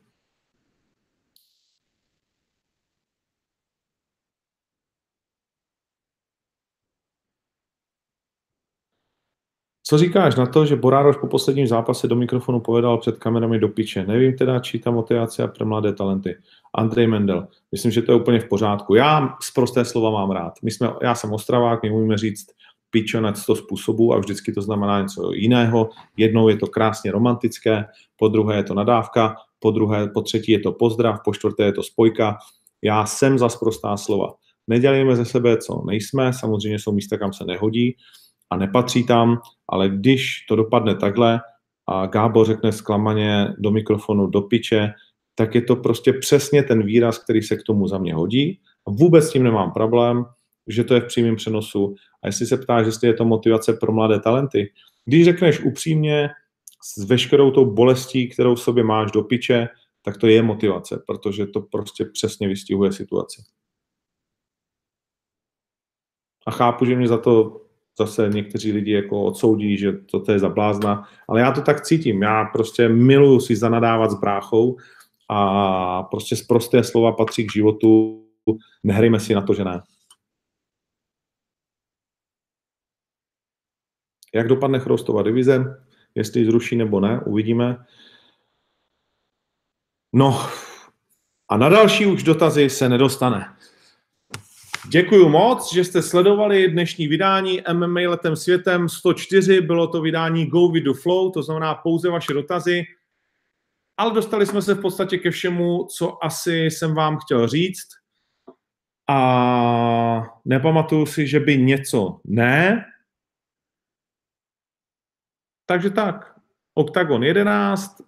Speaker 1: Co říkáš na to, že Borároš po posledním zápase do mikrofonu povedal před kamerami do piče? Nevím teda, či ta motivace pro mladé talenty. Andrej Mendel. Myslím, že to je úplně v pořádku. Já z prosté slova mám rád. My jsme, já jsem Ostravák, my můžeme říct piče na 100 způsobů a vždycky to znamená něco jiného. Jednou je to krásně romantické, po druhé je to nadávka, po druhé, po třetí je to pozdrav, po čtvrté je to spojka. Já jsem za sprostá slova. Nedělejme ze sebe, co nejsme, samozřejmě jsou místa, kam se nehodí a nepatří tam, ale když to dopadne takhle a Gábor řekne zklamaně do mikrofonu, do piče, tak je to prostě přesně ten výraz, který se k tomu za mě hodí. A vůbec s tím nemám problém, že to je v přímém přenosu. A jestli se ptáš, jestli je to motivace pro mladé talenty, když řekneš upřímně s veškerou tou bolestí, kterou v sobě máš do piče, tak to je motivace, protože to prostě přesně vystihuje situaci. A chápu, že mě za to zase někteří lidi jako odsoudí, že to, to je za blázna, ale já to tak cítím. Já prostě miluju si zanadávat s bráchou a prostě z prosté slova patří k životu. Nehrajme si na to, že ne. Jak dopadne Chrostová divize? Jestli zruší nebo ne, uvidíme. No a na další už dotazy se nedostane. Děkuji moc, že jste sledovali dnešní vydání MMA letem světem 104. Bylo to vydání Go with the Flow, to znamená pouze vaše dotazy. Ale dostali jsme se v podstatě ke všemu, co asi jsem vám chtěl říct. A nepamatuju si, že by něco ne. Takže tak, Octagon 11,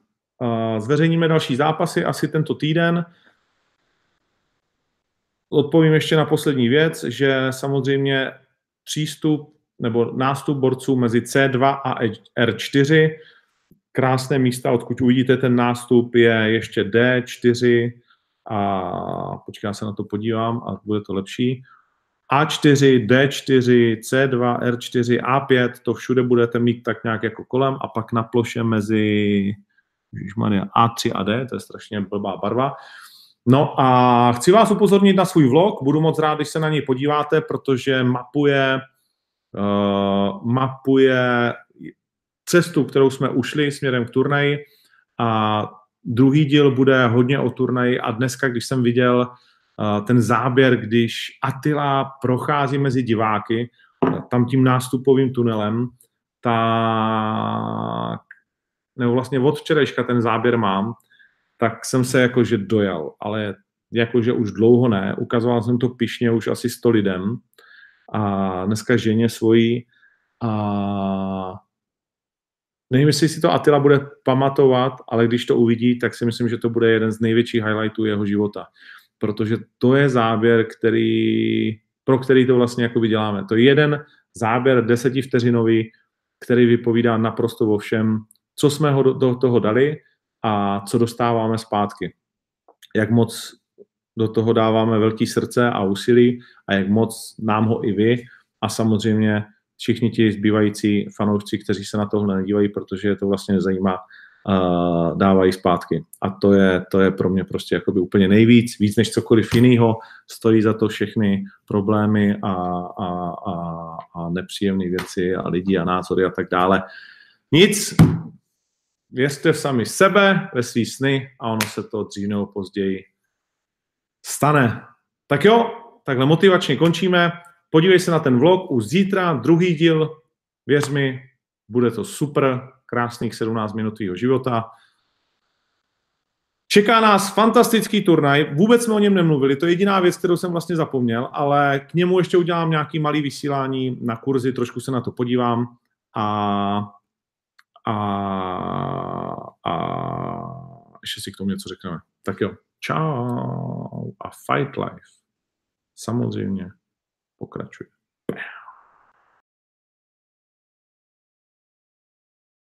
Speaker 1: zveřejníme další zápasy asi tento týden odpovím ještě na poslední věc, že samozřejmě přístup nebo nástup borců mezi C2 a R4, krásné místa, odkud uvidíte ten nástup, je ještě D4 a počkej, já se na to podívám a bude to lepší. A4, D4, C2, R4, A5, to všude budete mít tak nějak jako kolem a pak na ploše mezi A3 a D, to je strašně blbá barva. No a chci vás upozornit na svůj vlog, budu moc rád, když se na něj podíváte, protože mapuje, uh, mapuje cestu, kterou jsme ušli směrem k turnaji. A druhý díl bude hodně o turnaji a dneska, když jsem viděl uh, ten záběr, když Attila prochází mezi diváky, tam tím nástupovým tunelem, tak nebo vlastně od včerejška ten záběr mám, tak jsem se jakože dojal, ale jakože už dlouho ne. Ukazoval jsem to pišně už asi 100 lidem a dneska ženě svojí a nevím, jestli si to Attila bude pamatovat, ale když to uvidí, tak si myslím, že to bude jeden z největších highlightů jeho života. Protože to je záběr, který, pro který to vlastně jako děláme. To je jeden záběr desetivteřinový, který vypovídá naprosto o všem, co jsme ho do toho dali a co dostáváme zpátky. Jak moc do toho dáváme velký srdce a úsilí a jak moc nám ho i vy a samozřejmě všichni ti zbývající fanoušci, kteří se na tohle nedívají, protože je to vlastně nezajímá, dávají zpátky. A to je, to je pro mě prostě jakoby úplně nejvíc, víc než cokoliv jiného, stojí za to všechny problémy a, a, a, a nepříjemné věci a lidi a názory a tak dále. Nic, věřte v sami sebe, ve svý sny a ono se to dřív nebo později stane. Tak jo, takhle motivačně končíme. Podívej se na ten vlog už zítra, druhý díl, věř mi, Bude to super, krásných 17 minut tvýho života. Čeká nás fantastický turnaj, vůbec jsme o něm nemluvili, to je jediná věc, kterou jsem vlastně zapomněl, ale k němu ještě udělám nějaký malý vysílání na kurzy, trošku se na to podívám a, a, a ještě si k tomu něco řekneme. Tak jo, čau a Fight Life samozřejmě pokračuje.